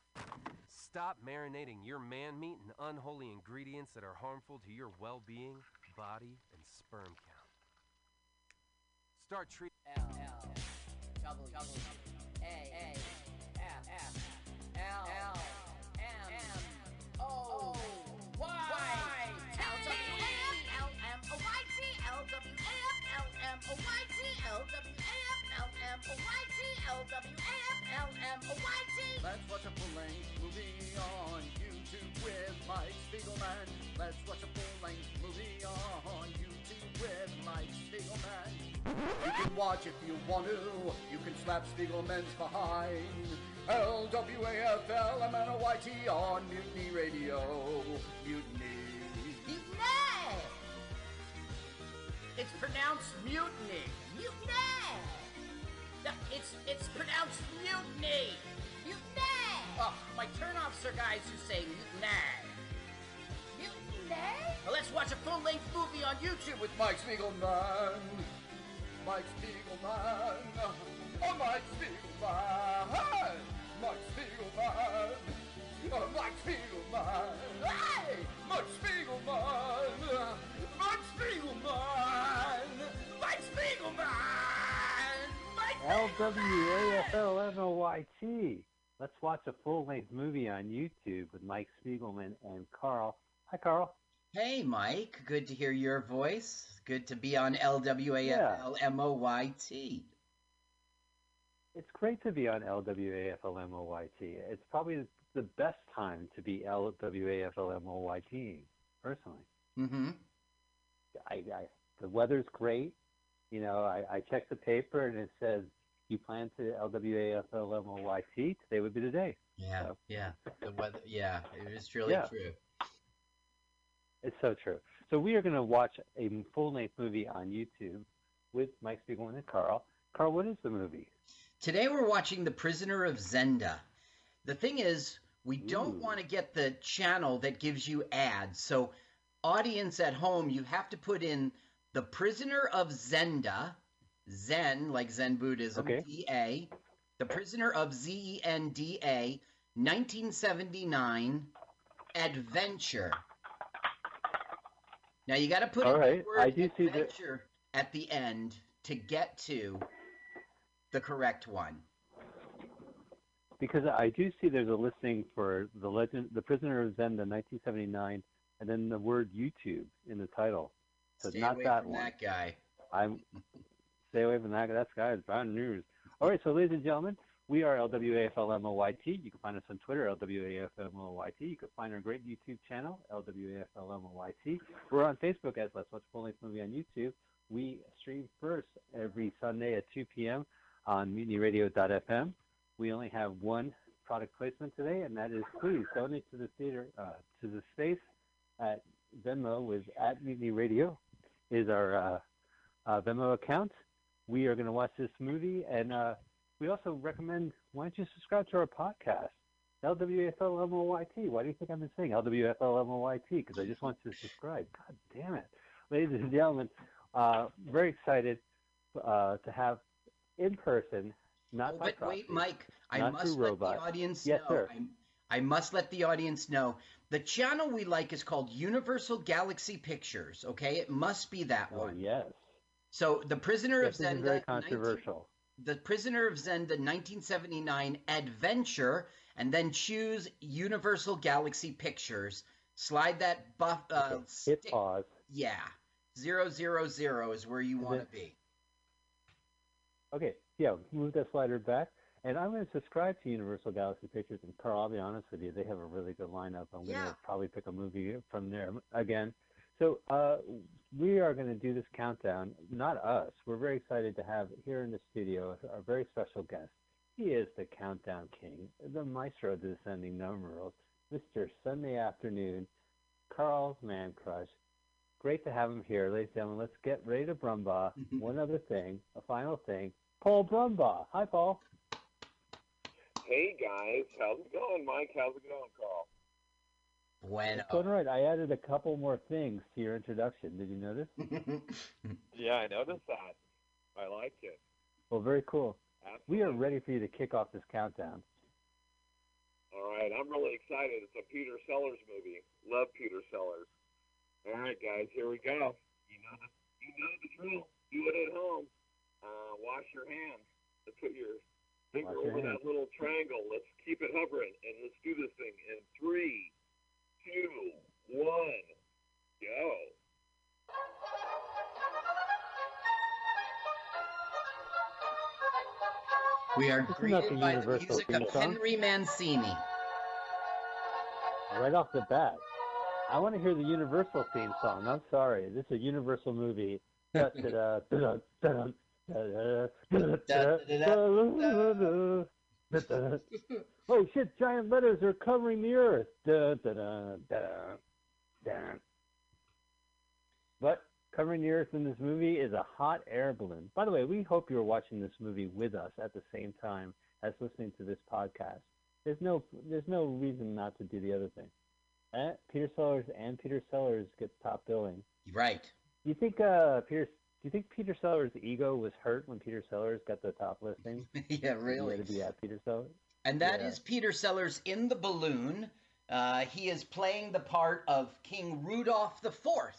Speaker 16: Stop marinating your man meat in unholy ingredients that are harmful to your well being, body, and sperm count. Start treating.
Speaker 17: L L W W A A F F L L M M O Y L W A F L M O Y T L W A F L M O Y T L W A F L M O Y T L W A F L M O Y T.
Speaker 18: Let's watch a full-length movie on YouTube with Mike Spiegelman. Let's watch a full-length movie on YouTube with Mike Spiegelman. You can watch if you want to. You can slap Spiegelman's behind. L-W-A-F-L-M-N-O-Y-T on Mutiny Radio. Mutiny.
Speaker 17: Mutiny! It's pronounced mutiny. Mutiny! No, it's it's pronounced mutiny. Mutiny! Oh, my turnoffs are guys who say mutiny. Mutiny?
Speaker 18: Well, let's watch a full-length movie on YouTube with Mike Spiegelman. Mike Spiegelman. Oh, Mike Spiegelman. Mike Spiegelman. Oh, Mike Spiegelman. Hey! Mike Spiegelman. Mike Spiegelman. Mike Spiegelman. Mike
Speaker 19: L W A F L M O Y T. Let's watch a full length movie on YouTube with Mike Spiegelman and Carl. Hi, Carl.
Speaker 17: Hey, Mike. Good to hear your voice. Good to be on LWAFLMOYT.
Speaker 19: It's great to be on L W A F L M O Y T. It's probably the best time to be L W A F L M O Y T, personally.
Speaker 17: Mm-hmm.
Speaker 19: I, I, the weather's great. You know, I, I checked the paper and it says you plan to L W A F L M O Y T. Today would be the day.
Speaker 17: Yeah, yeah. The weather. Yeah, it is truly
Speaker 19: Yeah.
Speaker 17: true.
Speaker 19: It's so true. So we are going to watch a full length movie on YouTube with Mike Spiegelman and Carl. Carl, what is the movie?
Speaker 17: Today we're watching The Prisoner of Zenda. The thing is, we don't want to get the channel that gives you ads. So, audience at home, you have to put in The Prisoner of Zenda, Zen, like Zen Buddhism,
Speaker 19: Okay.
Speaker 17: D-A, The Prisoner of Z-E-N-D-A, 1979, Adventure. Now, you got to put
Speaker 19: All
Speaker 17: in
Speaker 19: right,
Speaker 17: the word
Speaker 19: I do see that-
Speaker 17: adventure at the end to get to the correct one.
Speaker 19: Because I do see there's a listing for the legend, The Prisoner of Zen, Zenda, 1979, and then the word YouTube in the title. So
Speaker 17: Stay
Speaker 19: not
Speaker 17: away
Speaker 19: that
Speaker 17: from
Speaker 19: one.
Speaker 17: that guy.
Speaker 19: I'm stay away from that. Guy. That guy is bad news. All right, so ladies and gentlemen, we are LWAFLMOYT. You can find us on Twitter, LWAFLMOYT. You can find our great YouTube channel, LWAFLMOYT. We're on Facebook as Let's Watch Full Length Movie on YouTube. We stream first every Sunday at 2 p.m. on MutinyRadio.fm. We only have one product placement today, and that is please donate to the theater, uh, to the space at Venmo with at Mutiny Radio is our uh, uh, Venmo account. We are going to watch this movie, and uh, we also recommend why don't you subscribe to our podcast, LWFLMOYT. Why do you think I've been saying LWFLMOYT? Because I just want you to subscribe. God damn it. Ladies and gentlemen, uh, very excited uh, to have in person not
Speaker 20: Oh,
Speaker 19: by
Speaker 20: but
Speaker 19: proxy,
Speaker 20: wait, Mike, I must let
Speaker 19: robots.
Speaker 20: the audience
Speaker 19: yes,
Speaker 20: know.
Speaker 19: sir.
Speaker 20: I, I must let the audience know the channel we like is called Universal Galaxy Pictures. Okay, it must be that
Speaker 19: Oh
Speaker 20: one.
Speaker 19: yes.
Speaker 20: So, The Prisoner
Speaker 19: This
Speaker 20: of
Speaker 19: is
Speaker 20: Zenda,
Speaker 19: very
Speaker 20: 19
Speaker 19: controversial.
Speaker 20: The Prisoner of Zenda 1979 Adventure, and then choose Universal Galaxy Pictures. Slide that buff. Uh,
Speaker 19: Hit
Speaker 20: stick-
Speaker 19: pause.
Speaker 20: Yeah, zero zero zero is where you want to be.
Speaker 19: Okay, yeah, move that slider back. And I'm going to subscribe to Universal Galaxy Pictures. And Carl, I'll be honest with you, they have a really good lineup. I'm going to probably pick a movie from there again. So uh, we are going to do this countdown. Not us. We're very excited to have here in the studio our very special guest. He is the countdown king, the maestro of the descending numerals, Mr. Sunday Afternoon, Carl Man Crush. Great to have him here, ladies and gentlemen. Let's get ready to Brumbaugh. One other thing, a final thing. Paul Brumbaugh. Hi, Paul.
Speaker 9: Hey guys, how's it going, Mike? How's it going, Carl?
Speaker 20: Bueno.
Speaker 19: It's going right. I added a couple more things to your introduction. Did you notice?
Speaker 9: Yeah, I noticed that. I like it.
Speaker 19: well, very cool. We are ready for you to kick off this countdown.
Speaker 9: All right, I'm really excited. It's a Peter Sellers movie. Love Peter Sellers. All right, guys, here we go. You know the, you know the drill. Do it at home. Uh, wash your hands. Let's put your finger
Speaker 19: Wash
Speaker 9: over
Speaker 19: hands.
Speaker 9: that little triangle. Let's keep it hovering, and let's do this thing in three, two, one, go.
Speaker 20: We are
Speaker 19: Isn't
Speaker 20: greeted
Speaker 19: the
Speaker 20: by the
Speaker 19: Universal
Speaker 20: music
Speaker 19: theme
Speaker 20: of
Speaker 19: song?
Speaker 20: Henry Mancini.
Speaker 19: Right off the bat. I want to hear the Universal theme song. I'm sorry. This is a Universal movie. Da, da, da, oh shit, giant letters are covering the earth. But covering the earth in this movie is a hot air balloon. By the way, we hope you're watching this movie with us at the same time as listening to this podcast. There's no there's no reason not to do the other thing. Eh? Peter Sellers and Peter Sellers get top billing.
Speaker 20: Right.
Speaker 19: You think uh, Peter do you think Peter Sellers' ego was hurt when Peter Sellers got the top listing?
Speaker 20: yeah, really.
Speaker 19: He to be at Peter Sellers.
Speaker 20: And that is
Speaker 19: Yeah.
Speaker 20: Peter Sellers in the balloon. Uh, he is playing the part of King Rudolph the Fourth.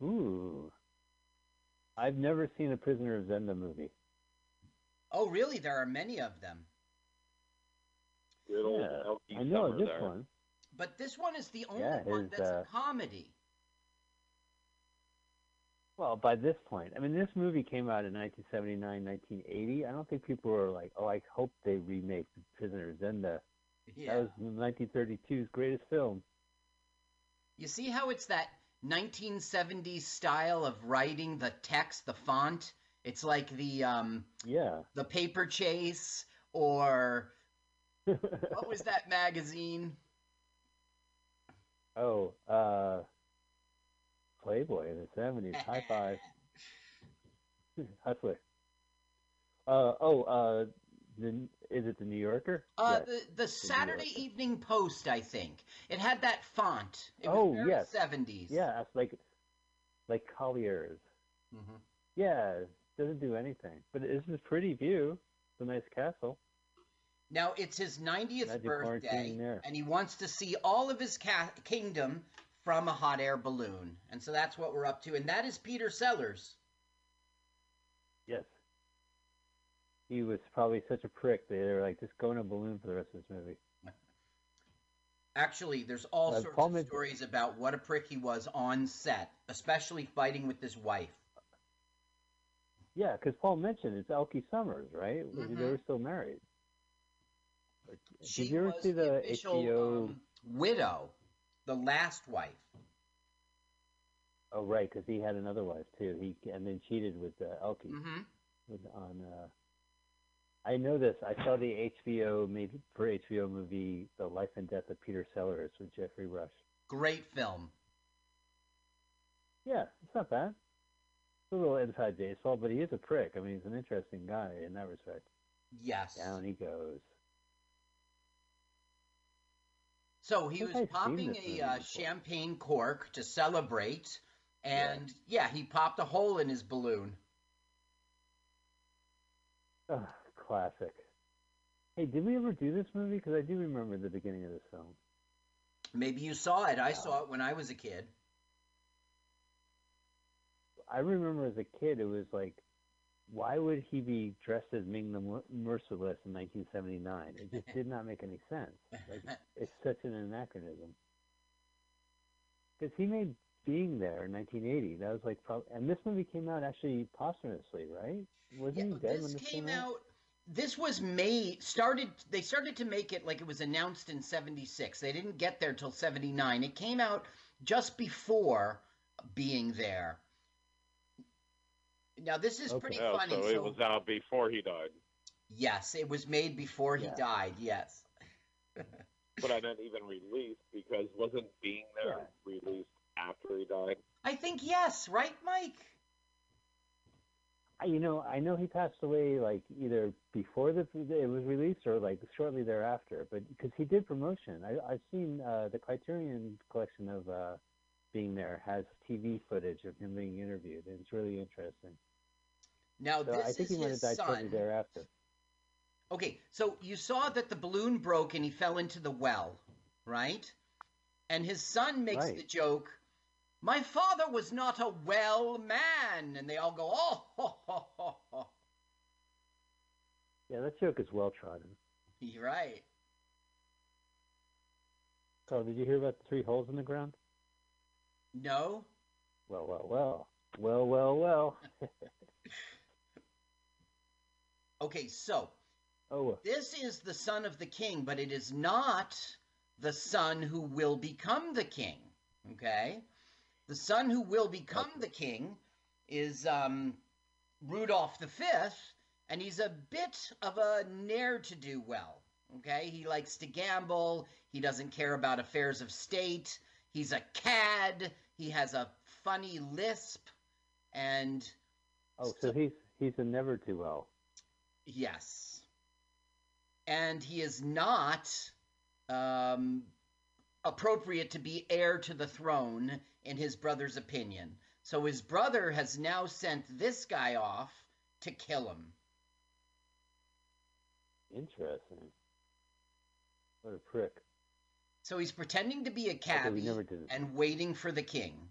Speaker 19: Ooh. I've never seen a Prisoner of Zenda movie.
Speaker 20: Oh, really? There are many of them.
Speaker 9: Good old
Speaker 19: Yeah, I know this
Speaker 9: there.
Speaker 19: one.
Speaker 20: But this one is the only
Speaker 19: Yeah,
Speaker 20: one
Speaker 19: his,
Speaker 20: that's
Speaker 19: uh,
Speaker 20: a comedy.
Speaker 19: Well, by this point, I mean, this movie came out in 1979, 1980. I don't think people were like, oh, I hope they remake The Prisoner of Zenda.
Speaker 20: Yeah.
Speaker 19: That was 1932's greatest film.
Speaker 20: You see how it's that 1970s style of writing the text, the font? It's like the um
Speaker 19: Yeah.
Speaker 20: the paper chase or what was that magazine?
Speaker 19: Oh, uh, Playboy in the 70s. High five. Hustler. Uh, oh, uh, the, is it the New Yorker?
Speaker 20: Uh,
Speaker 19: Yes,
Speaker 20: the the Saturday
Speaker 19: Yorker.
Speaker 20: Evening Post, I think. It had that font. It
Speaker 19: oh, yes.
Speaker 20: 70s.
Speaker 19: Yeah, it's like, like Collier's.
Speaker 20: hmm
Speaker 19: Yeah, it doesn't do anything. But it's a pretty view. It's a nice castle.
Speaker 20: Now it's his 90th
Speaker 19: Glad
Speaker 20: birthday, and he wants to see all of his ca- kingdom from a hot air balloon, and so that's what we're up to. And that is Peter Sellers.
Speaker 19: Yes. He was probably such a prick. They were like, just go in a balloon for the rest of this movie.
Speaker 20: Actually, there's all
Speaker 19: Uh,
Speaker 20: sorts
Speaker 19: Paul
Speaker 20: of
Speaker 19: made-
Speaker 20: stories about what a prick he was on set, especially fighting with his wife.
Speaker 19: Yeah, because Paul mentioned it's Elke Sommers, right? They
Speaker 20: Mhm.
Speaker 19: were still married.
Speaker 20: She
Speaker 19: Did you ever
Speaker 20: was
Speaker 19: see the,
Speaker 20: official
Speaker 19: HBO?
Speaker 20: um, widow, the last wife.
Speaker 19: Oh, right, because he had another wife too. He and then cheated with uh, Elke.
Speaker 20: Mm-hmm.
Speaker 19: With on. Uh, I know this. I saw the HBO made for HBO movie, The Life and Death of Peter Sellers with Geoffrey Rush.
Speaker 20: Great film.
Speaker 19: Yeah, it's not bad. It's a little inside baseball, but he is a prick. I mean, he's an interesting guy in that respect.
Speaker 20: Yes.
Speaker 19: Down he goes.
Speaker 20: So he was
Speaker 19: I've
Speaker 20: popping a uh, champagne cork to celebrate, and yeah. he popped a hole in his balloon.
Speaker 19: Ugh, classic. Hey, did we ever do this movie? Because I do remember the beginning of this film.
Speaker 20: Maybe you saw it. I saw it when I was a kid.
Speaker 19: I remember as a kid, it was like, why would he be dressed as Ming the Merciless in 1979? It just did not make any sense. Like, it's such an anachronism. Because he made Being There in 1980. That was like, prob- and this movie came out actually posthumously, right? Wasn't he dead when
Speaker 20: This
Speaker 19: this
Speaker 20: came out. This was made started. They started to make it like it was announced in '76. They didn't get there till '79. It came out just before being there. Now this is pretty
Speaker 9: Yeah,
Speaker 20: funny.
Speaker 9: So it was out before he died.
Speaker 20: yes, it was made before he died. Yes.
Speaker 9: But I didn't even release because wasn't Being There released after he died?
Speaker 20: I think yes, right, Mike?
Speaker 19: I- You know, I know he passed away like either before the it was released or like shortly thereafter. But because he did promotion, I, I've seen uh, the Criterion collection of uh, being there has TV footage of him being interviewed, and it's really interesting.
Speaker 20: Now
Speaker 19: So
Speaker 20: this
Speaker 19: I think
Speaker 20: is
Speaker 19: he might have
Speaker 20: his
Speaker 19: died shortly
Speaker 20: son.
Speaker 19: thereafter.
Speaker 20: Okay, so you saw that the balloon broke and he fell into the well, right? And his son makes
Speaker 19: Right.
Speaker 20: the joke, "My father was not a well man," and they all go, "Oh, ho, ho, ho, ho."
Speaker 19: Yeah, that joke is well trodden.
Speaker 20: You're right."
Speaker 19: Carl, did you hear about the three holes in the ground?
Speaker 20: No,
Speaker 19: Well, well, well, well, well, well.
Speaker 20: okay, so
Speaker 19: oh,
Speaker 20: this is the son of the king, but it is not the son who will become the king. Okay, the son who will become the king is um, Rudolph V, and he's a bit of a ne'er to do well. Okay, he likes to gamble. He doesn't care about affairs of state. He's a cad. He has a funny lisp, and
Speaker 19: oh, so he's he's a never too well.
Speaker 20: Yes. And he is not um, appropriate to be heir to the throne, in his brother's opinion. So his brother has now sent this guy off to kill him.
Speaker 19: Interesting. What a prick.
Speaker 20: So he's pretending to be a cabbie
Speaker 19: we never did it.
Speaker 20: and waiting for the king.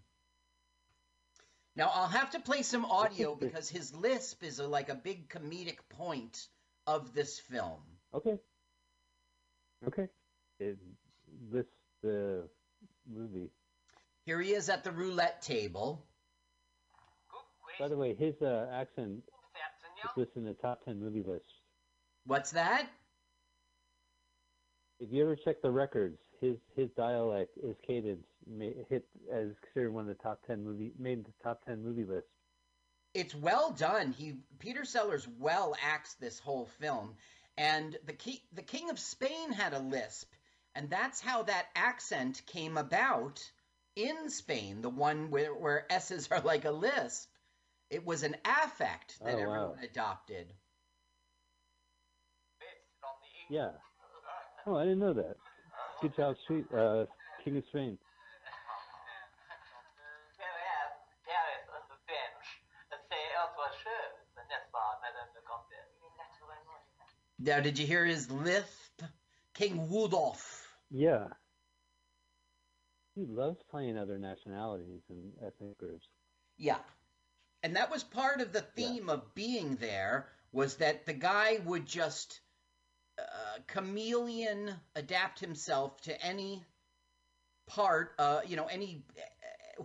Speaker 20: Now I'll have to play some audio because his lisp is a, like a big comedic point of this film.
Speaker 19: Okay. Okay. It lists the movie.
Speaker 20: Here he is at the roulette table.
Speaker 19: By the way, his uh, accent is listed in the top 10 movie list.
Speaker 20: What's that?
Speaker 19: If you ever check the records, his his dialect, his cadence, ma hit as considered one of the top 10 movie made the top 10 movie list.
Speaker 20: it's well done. He Peter Sellers well acts this whole film, and the ki- the King of Spain had a lisp, and that's how that accent came about in Spain. The one where where s's are like a lisp. It was an affect that
Speaker 19: Oh, wow.
Speaker 20: everyone adopted.
Speaker 19: Yeah. Oh, I didn't know that. Sweet uh, King of Spain.
Speaker 20: Now, did you hear his lisp? King Rudolph.
Speaker 19: Yeah. He loves playing other nationalities and ethnic groups.
Speaker 20: Yeah. And that was part of the theme of being there was that the guy would just uh, chameleon adapt himself to any part, uh, you know, any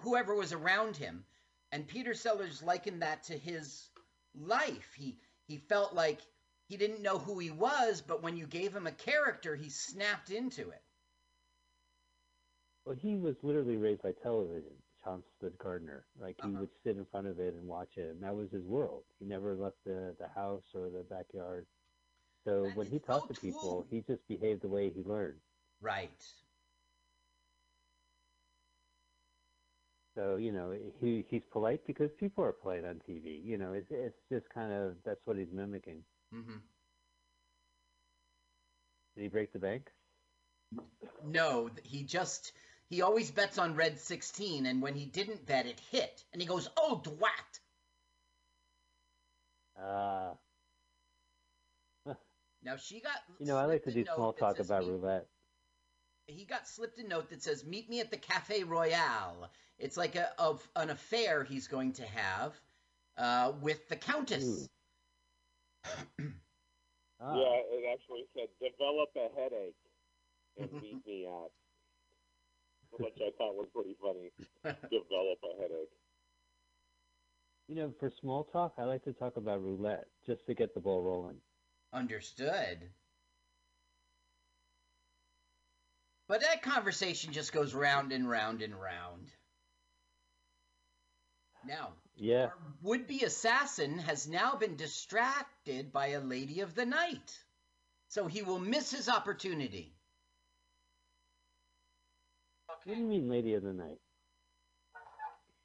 Speaker 20: whoever was around him. And Peter Sellers likened that to his life. He he felt like he didn't know who he was, but when you gave him a character, he snapped into it.
Speaker 19: Well, he was literally raised by television, Chauncey Gardiner. Like he would sit in front of it and watch it, and that was his world. He never left the the house or the backyard. So when he talked to people, he just behaved the way he learned.
Speaker 20: Right.
Speaker 19: So you know, he he's polite because people are polite on TV. You know, it's it's just kind of that's what he's mimicking.
Speaker 20: hmm
Speaker 19: Did he break the bank?
Speaker 20: No, he just he always bets on red 16 and when he didn't bet it hit and he goes, "Oh, dwat."
Speaker 19: Uh
Speaker 20: Now she got
Speaker 19: You know, I like to do
Speaker 20: slipped a note
Speaker 19: small talk
Speaker 20: says
Speaker 19: about
Speaker 20: meet-
Speaker 19: roulette.
Speaker 20: He got slipped a note that says, "Meet me at the Cafe Royale." It's like a of an affair he's going to have uh, with the Countess.
Speaker 19: Ah.
Speaker 9: Yeah, it actually said develop a headache and meet me at, which I thought was pretty funny. develop a headache.
Speaker 19: You know, for small talk, I like to talk about roulette just to get the ball rolling.
Speaker 20: Understood. But that conversation just goes round and round and round. Now,
Speaker 19: Yeah.
Speaker 20: would be assassin has now been distracted by a lady of the night. So he will miss his opportunity.
Speaker 19: What do you mean, lady of the night?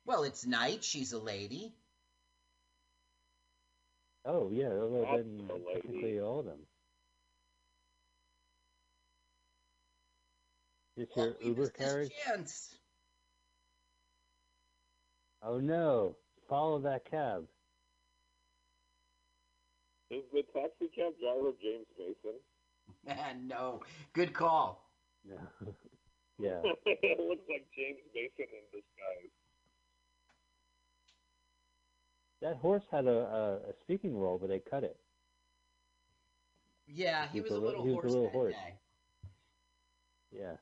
Speaker 20: Well, it's night, she's a lady.
Speaker 19: Oh, yeah. Well,
Speaker 9: That's
Speaker 19: then
Speaker 9: a lady.
Speaker 19: technically all of them. Just
Speaker 20: Well,
Speaker 19: your
Speaker 20: we
Speaker 19: Uber
Speaker 20: missed his
Speaker 19: carriage?
Speaker 20: chance.
Speaker 19: Oh no! Follow that cab.
Speaker 9: Is the taxi cab driver James Mason?
Speaker 20: Man, no, good call.
Speaker 19: No. yeah.
Speaker 9: it looks like James Mason in disguise.
Speaker 19: That horse had a, a, a speaking role, but they cut it.
Speaker 20: Yeah, he
Speaker 19: He
Speaker 20: was
Speaker 19: was
Speaker 20: a
Speaker 19: a
Speaker 20: little
Speaker 19: he was a
Speaker 20: horse
Speaker 19: little
Speaker 20: that
Speaker 19: horse.
Speaker 20: day.
Speaker 19: Yeah.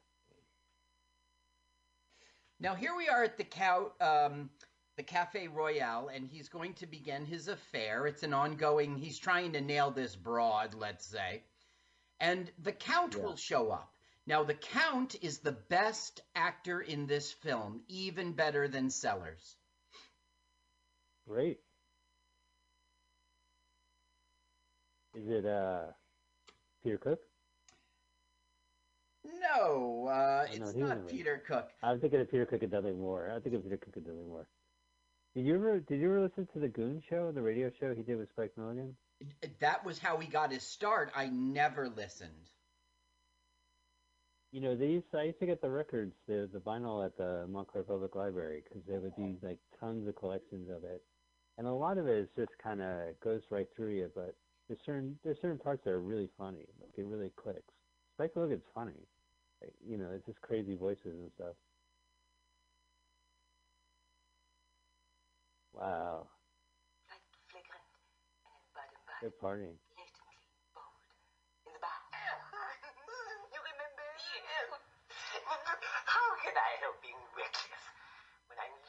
Speaker 20: Now here we are at the cow, um, the Cafe Royale, and he's going to begin his affair. It's an ongoing. He's trying to nail this broad, let's say, and the Count will show up. Now the Count is the best actor in this film, even better than Sellers.
Speaker 19: Great. Is it uh Peter Cook?
Speaker 20: No, uh,
Speaker 19: Oh,
Speaker 20: it's
Speaker 19: no,
Speaker 20: not. Peter Cook.
Speaker 19: I'm thinking of Peter Cook and Dudley Moore. I think of Peter Cook and Dudley Moore. Did you ever did you ever listen to the Goon Show, the radio show he did with Spike Milligan?
Speaker 20: That was how he got his start. I never listened.
Speaker 19: You know, they used to, I used to get the records, the the vinyl at the Montclair Public Library because they would be like tons of collections of it, and a lot of it is just kind of goes right through you. But there's certain there's certain parts that are really funny, like it really clicks. Spike Milligan's funny, like, you know, it's just crazy voices and stuff. Wow,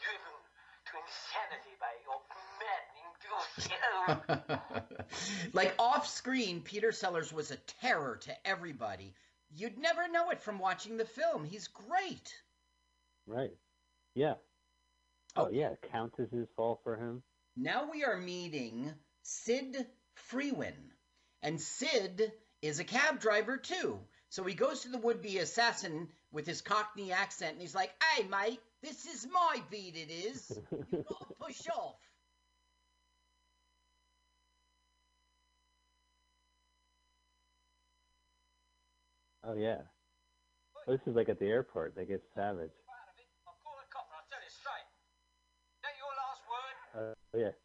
Speaker 21: driven to insanity by your enthusiasm?
Speaker 20: like off screen, Peter Sellers was a terror to everybody. You'd never know it from watching the film. He's great.
Speaker 19: Right. Yeah. Oh, oh yeah, Countess's fall for him.
Speaker 20: Now we are meeting Sid Frewin. And Sid is a cab driver too. So he goes to the would be assassin with his Cockney accent and he's like, Hey, mate, this is my beat, it is. You've got to push off.
Speaker 19: Oh yeah. Oh, this is like at the airport. They get savage.
Speaker 21: I'll tell you straight. That your last word?
Speaker 19: Oh yeah.